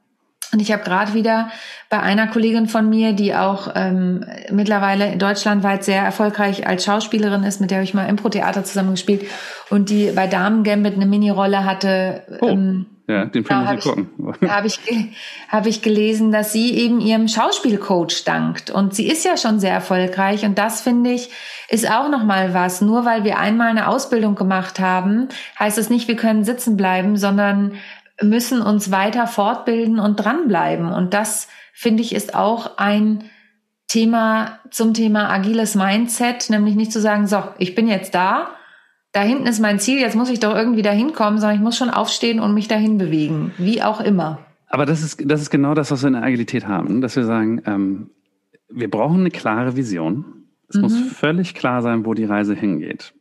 Und ich habe gerade wieder bei einer Kollegin von mir, die auch ähm, mittlerweile deutschlandweit sehr erfolgreich als Schauspielerin ist, mit der habe ich mal Impro-Theater zusammengespielt und die bei Damen Gambit eine Mini-Rolle hatte.
Oh. Ähm, ja, den Film muss ich gucken.
Da habe ich, hab ich gelesen, dass sie eben ihrem Schauspielcoach dankt. Und sie ist ja schon sehr erfolgreich. Und das, finde ich, ist auch nochmal was. Nur weil wir einmal eine Ausbildung gemacht haben, heißt es nicht, wir können sitzen bleiben, sondern müssen uns weiter fortbilden und dranbleiben. Und das, finde ich, ist auch ein Thema zum Thema agiles Mindset, nämlich nicht zu sagen, so, ich bin jetzt da, da hinten ist mein Ziel, jetzt muss ich doch irgendwie dahin kommen, sondern ich muss schon aufstehen und mich dahin bewegen, wie auch immer.
Aber das ist, das ist genau das, was wir in der Agilität haben, dass wir sagen, ähm, wir brauchen eine klare Vision. Es mhm. muss völlig klar sein, wo die Reise hingeht.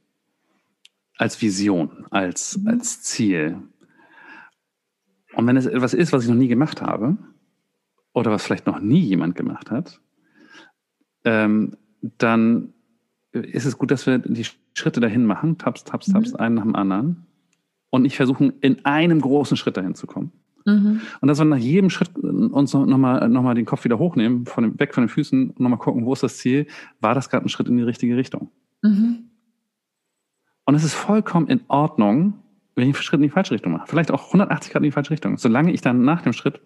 Als Vision, als, mhm. als Ziel. Und wenn es etwas ist, was ich noch nie gemacht habe, oder was vielleicht noch nie jemand gemacht hat, ähm, dann ist es gut, dass wir die Schritte dahin machen, taps, taps, taps, mhm. einen nach dem anderen. Und nicht versuchen, in einem großen Schritt dahin zu kommen. Mhm. Und dass wir nach jedem Schritt uns nochmal noch mal den Kopf wieder hochnehmen, von dem, weg von den Füßen und nochmal gucken, wo ist das Ziel? War das gerade ein Schritt in die richtige Richtung? Mhm. Und es ist vollkommen in Ordnung, wenn ich einen Schritt in die falsche Richtung mache. Vielleicht auch 180 Grad in die falsche Richtung. Solange ich dann nach dem Schritt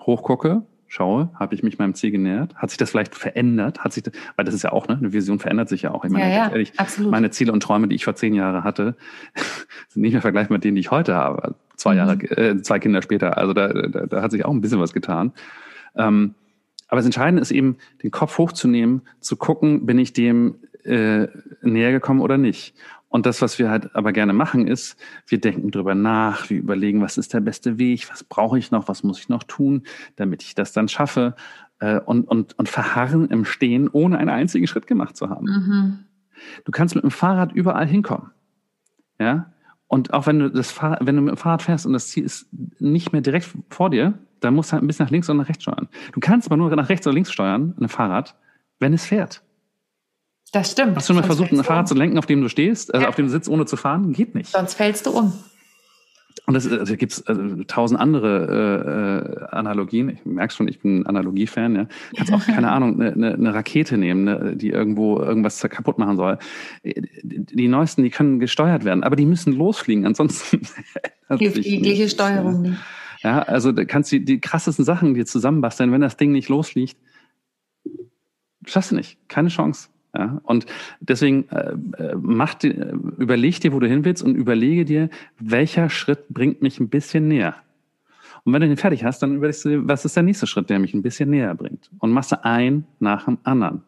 hochgucke, schaue, habe ich mich meinem Ziel genähert? Hat sich das vielleicht verändert? Hat sich das, weil das ist ja auch, ne, eine Vision verändert sich ja auch. Ich meine, ja, ja, ehrlich, absolut. meine Ziele und Träume, die ich vor zehn Jahren hatte, sind nicht mehr vergleichbar mit denen, die ich heute habe. Zwei Jahre, mhm. äh, zwei Kinder später. Also da, da, da hat sich auch ein bisschen was getan. Ähm, aber das Entscheidende ist eben, den Kopf hochzunehmen, zu gucken, bin ich dem äh, näher gekommen oder nicht. Und das, was wir halt aber gerne machen, ist, wir denken drüber nach, wir überlegen, was ist der beste Weg, was brauche ich noch, was muss ich noch tun, damit ich das dann schaffe äh, und, und, und verharren im Stehen, ohne einen einzigen Schritt gemacht zu haben. Mhm. Du kannst mit dem Fahrrad überall hinkommen. Ja? Und auch wenn du das Fahrrad, wenn du mit dem Fahrrad fährst und das Ziel ist nicht mehr direkt vor dir, dann musst du halt ein bisschen nach links oder nach rechts steuern. Du kannst aber nur nach rechts oder links steuern, ein Fahrrad, wenn es fährt.
Das stimmt.
Hast du mal versucht, ein Fahrrad um. zu lenken, auf dem du stehst, also ja. auf dem du sitzt, ohne zu fahren? Geht nicht.
Sonst fällst du um.
Und das, also gibt es also, tausend andere äh, Analogien. Ich merke schon, ich bin Analogie-Fan. Ja. Kannst auch, keine Ahnung, eine, eine, eine Rakete nehmen, ne, die irgendwo irgendwas kaputt machen soll. Die neuesten, die können gesteuert werden, aber die müssen losfliegen. Ansonsten
hilft jegliche Steuerung nicht.
Ja, also da kannst du die, die krassesten Sachen dir zusammenbasteln. Wenn das Ding nicht losfliegt, schaffst du nicht. Keine Chance. Ja, und deswegen äh, äh mach die, äh, überleg dir, wo du hin willst und überlege dir, welcher Schritt bringt mich ein bisschen näher. Und wenn du den fertig hast, dann überlegst du dir, was ist der nächste Schritt, der mich ein bisschen näher bringt. Und machst du ein nach dem anderen.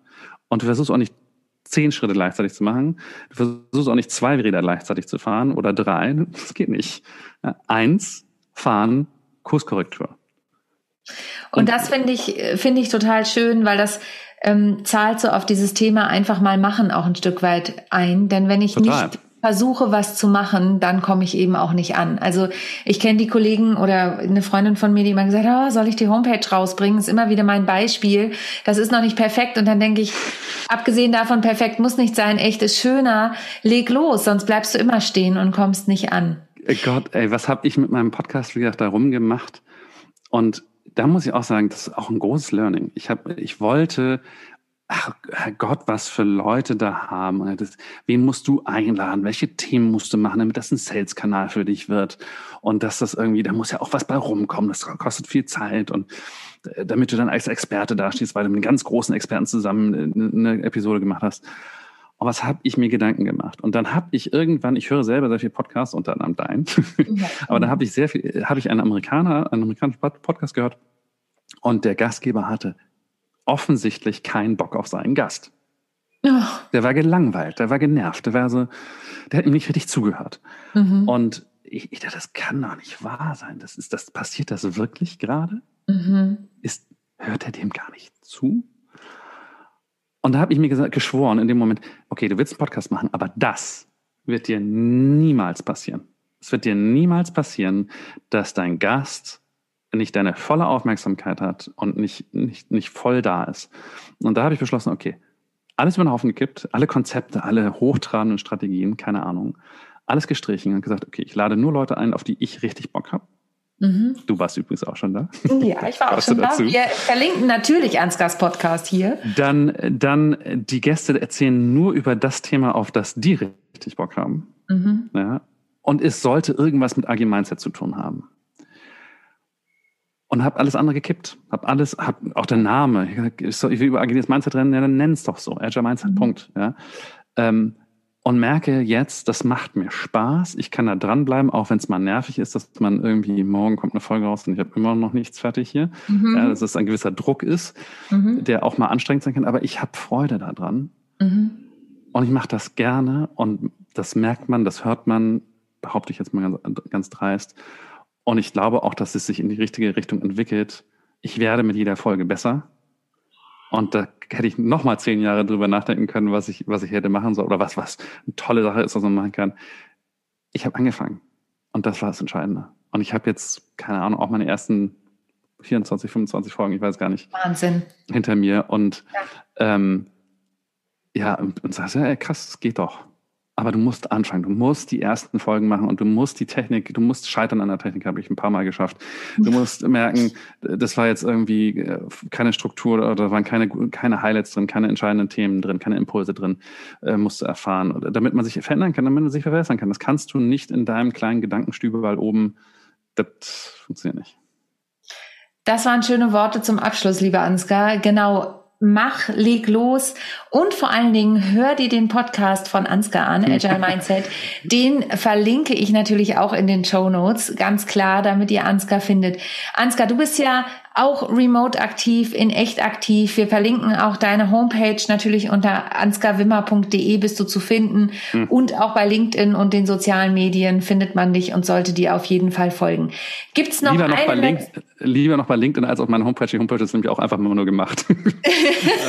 Und du versuchst auch nicht zehn Schritte gleichzeitig zu machen. Du versuchst auch nicht zwei Räder gleichzeitig zu fahren oder drei. Das geht nicht. Ja, eins, fahren, Kurskorrektur.
Und, und das finde ich, finde ich total schön, weil das ähm, zahlt so auf dieses Thema einfach mal machen auch ein Stück weit ein. Denn wenn ich Total. nicht versuche, was zu machen, dann komme ich eben auch nicht an. Also ich kenne die Kollegen oder eine Freundin von mir, die immer gesagt hat, oh, soll ich die Homepage rausbringen? Ist immer wieder mein Beispiel. Das ist noch nicht perfekt. Und dann denke ich, abgesehen davon, perfekt muss nicht sein, echt ist schöner, leg los, sonst bleibst du immer stehen und kommst nicht an.
Gott, ey, was habe ich mit meinem Podcast, wie gesagt, da rumgemacht? Und da muss ich auch sagen, das ist auch ein großes Learning. Ich habe, ich wollte, ach Gott, was für Leute da haben. Das, wen musst du einladen? Welche Themen musst du machen, damit das ein Sales-Kanal für dich wird? Und dass das irgendwie, da muss ja auch was bei rumkommen. Das kostet viel Zeit und äh, damit du dann als Experte dastehst, weil du mit ganz großen Experten zusammen äh, eine Episode gemacht hast. Und was habe ich mir Gedanken gemacht? Und dann habe ich irgendwann, ich höre selber sehr viel Podcasts, unter anderem dein, ja. aber da habe ich sehr viel, habe ich einen Amerikaner, einen amerikanischen Podcast gehört und der Gastgeber hatte offensichtlich keinen Bock auf seinen Gast. Oh. Der war gelangweilt, der war genervt, der war so, der hat ihm nicht richtig zugehört. Mhm. Und ich, ich dachte, das kann doch nicht wahr sein. Das ist, das passiert das wirklich gerade? Mhm. Ist hört er dem gar nicht zu? Und da habe ich mir gesagt, geschworen in dem Moment, okay, du willst einen Podcast machen, aber das wird dir niemals passieren. Es wird dir niemals passieren, dass dein Gast nicht deine volle Aufmerksamkeit hat und nicht, nicht, nicht voll da ist. Und da habe ich beschlossen, okay, alles über den Haufen gekippt, alle Konzepte, alle hochtrabenden Strategien, keine Ahnung, alles gestrichen und gesagt, okay, ich lade nur Leute ein, auf die ich richtig Bock habe. Mhm. Du warst übrigens auch schon da.
Ja, ich war auch schon da. Wir verlinken natürlich Ansgars Podcast hier.
Dann, dann die Gäste erzählen nur über das Thema, auf das die richtig Bock haben. Mhm. Ja, und es sollte irgendwas mit Agile Mindset zu tun haben. Und habe alles andere gekippt. Hab alles, hab auch der Name. Ich will über agiles Mindset rennen, ja, dann nenn es doch so. Agile Mindset, mhm. Punkt. Ja. Ähm, und merke jetzt, das macht mir Spaß. Ich kann da dranbleiben, auch wenn es mal nervig ist, dass man irgendwie morgen kommt eine Folge raus und ich habe immer noch nichts fertig hier. Mhm. Ja, dass es ein gewisser Druck ist, mhm. der auch mal anstrengend sein kann. Aber ich habe Freude daran. Mhm. Und ich mache das gerne und das merkt man, das hört man, behaupte ich jetzt mal ganz, ganz dreist. Und ich glaube auch, dass es sich in die richtige Richtung entwickelt. Ich werde mit jeder Folge besser. Und da hätte ich noch mal zehn Jahre drüber nachdenken können, was ich, was ich hätte machen soll oder was, was eine tolle Sache ist, was man machen kann. Ich habe angefangen. Und das war das Entscheidende. Und ich habe jetzt, keine Ahnung, auch meine ersten 24, 25 Folgen, ich weiß gar nicht.
Wahnsinn.
Hinter mir. Und ja, ähm, ja und, und sagst, ja, krass, es geht doch. Aber du musst anfangen, du musst die ersten Folgen machen und du musst die Technik, du musst scheitern an der Technik, habe ich ein paar Mal geschafft. Du musst merken, das war jetzt irgendwie äh, keine Struktur oder waren keine, keine Highlights drin, keine entscheidenden Themen drin, keine Impulse drin, äh, musst du erfahren, damit man sich verändern kann, damit man sich verbessern kann. Das kannst du nicht in deinem kleinen Gedankenstübel oben. Das funktioniert nicht.
Das waren schöne Worte zum Abschluss, lieber Ansgar. Genau, mach, leg los und vor allen Dingen hör dir den Podcast von Ansgar an, Agile Mindset. Den verlinke ich natürlich auch in den Show Notes, ganz klar, damit ihr Ansgar findet. Ansgar, du bist ja auch remote aktiv, in echt aktiv. Wir verlinken auch deine Homepage natürlich unter ansgarwimmer.de bist du zu finden mhm. und auch bei LinkedIn und den sozialen Medien findet man dich und sollte dir auf jeden Fall folgen. Gibt's noch,
lieber
noch
bei Link, lieber noch bei LinkedIn als auf meiner Homepage. Die Homepage ist nämlich auch einfach nur gemacht.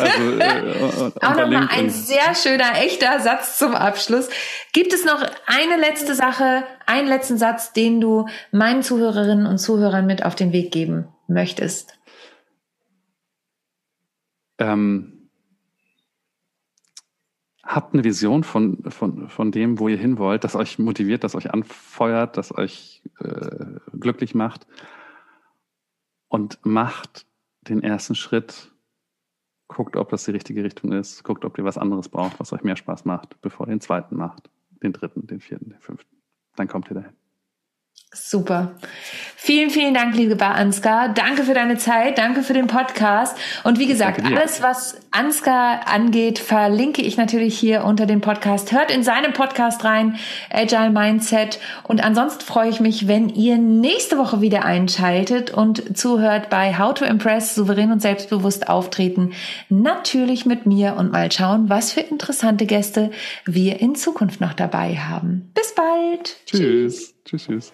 also, äh, auch nochmal ein sehr schöner, echter Satz zum Abschluss. Gibt es noch eine letzte Sache, einen letzten Satz, den du meinen Zuhörerinnen und Zuhörern mit auf den Weg geben möchtest?
Ähm, habt eine Vision von, von, von dem, wo ihr hin wollt, das euch motiviert, das euch anfeuert, das euch äh, glücklich macht und macht den ersten Schritt. Guckt, ob das die richtige Richtung ist. Guckt, ob ihr was anderes braucht, was euch mehr Spaß macht, bevor ihr den zweiten macht, den dritten, den vierten, den fünften. Dann kommt ihr dahin.
Super. Vielen, vielen Dank, liebe Ansgar. Danke für deine Zeit. Danke für den Podcast. Und wie gesagt, alles, was Ansgar angeht, verlinke ich natürlich hier unter dem Podcast. Hört in seinem Podcast rein, Agile Mindset. Und ansonsten freue ich mich, wenn ihr nächste Woche wieder einschaltet und zuhört bei How to Impress, souverän und selbstbewusst auftreten. Natürlich mit mir und mal schauen, was für interessante Gäste wir in Zukunft noch dabei haben. Bis bald.
Tschüss. Tschüss, tschüss.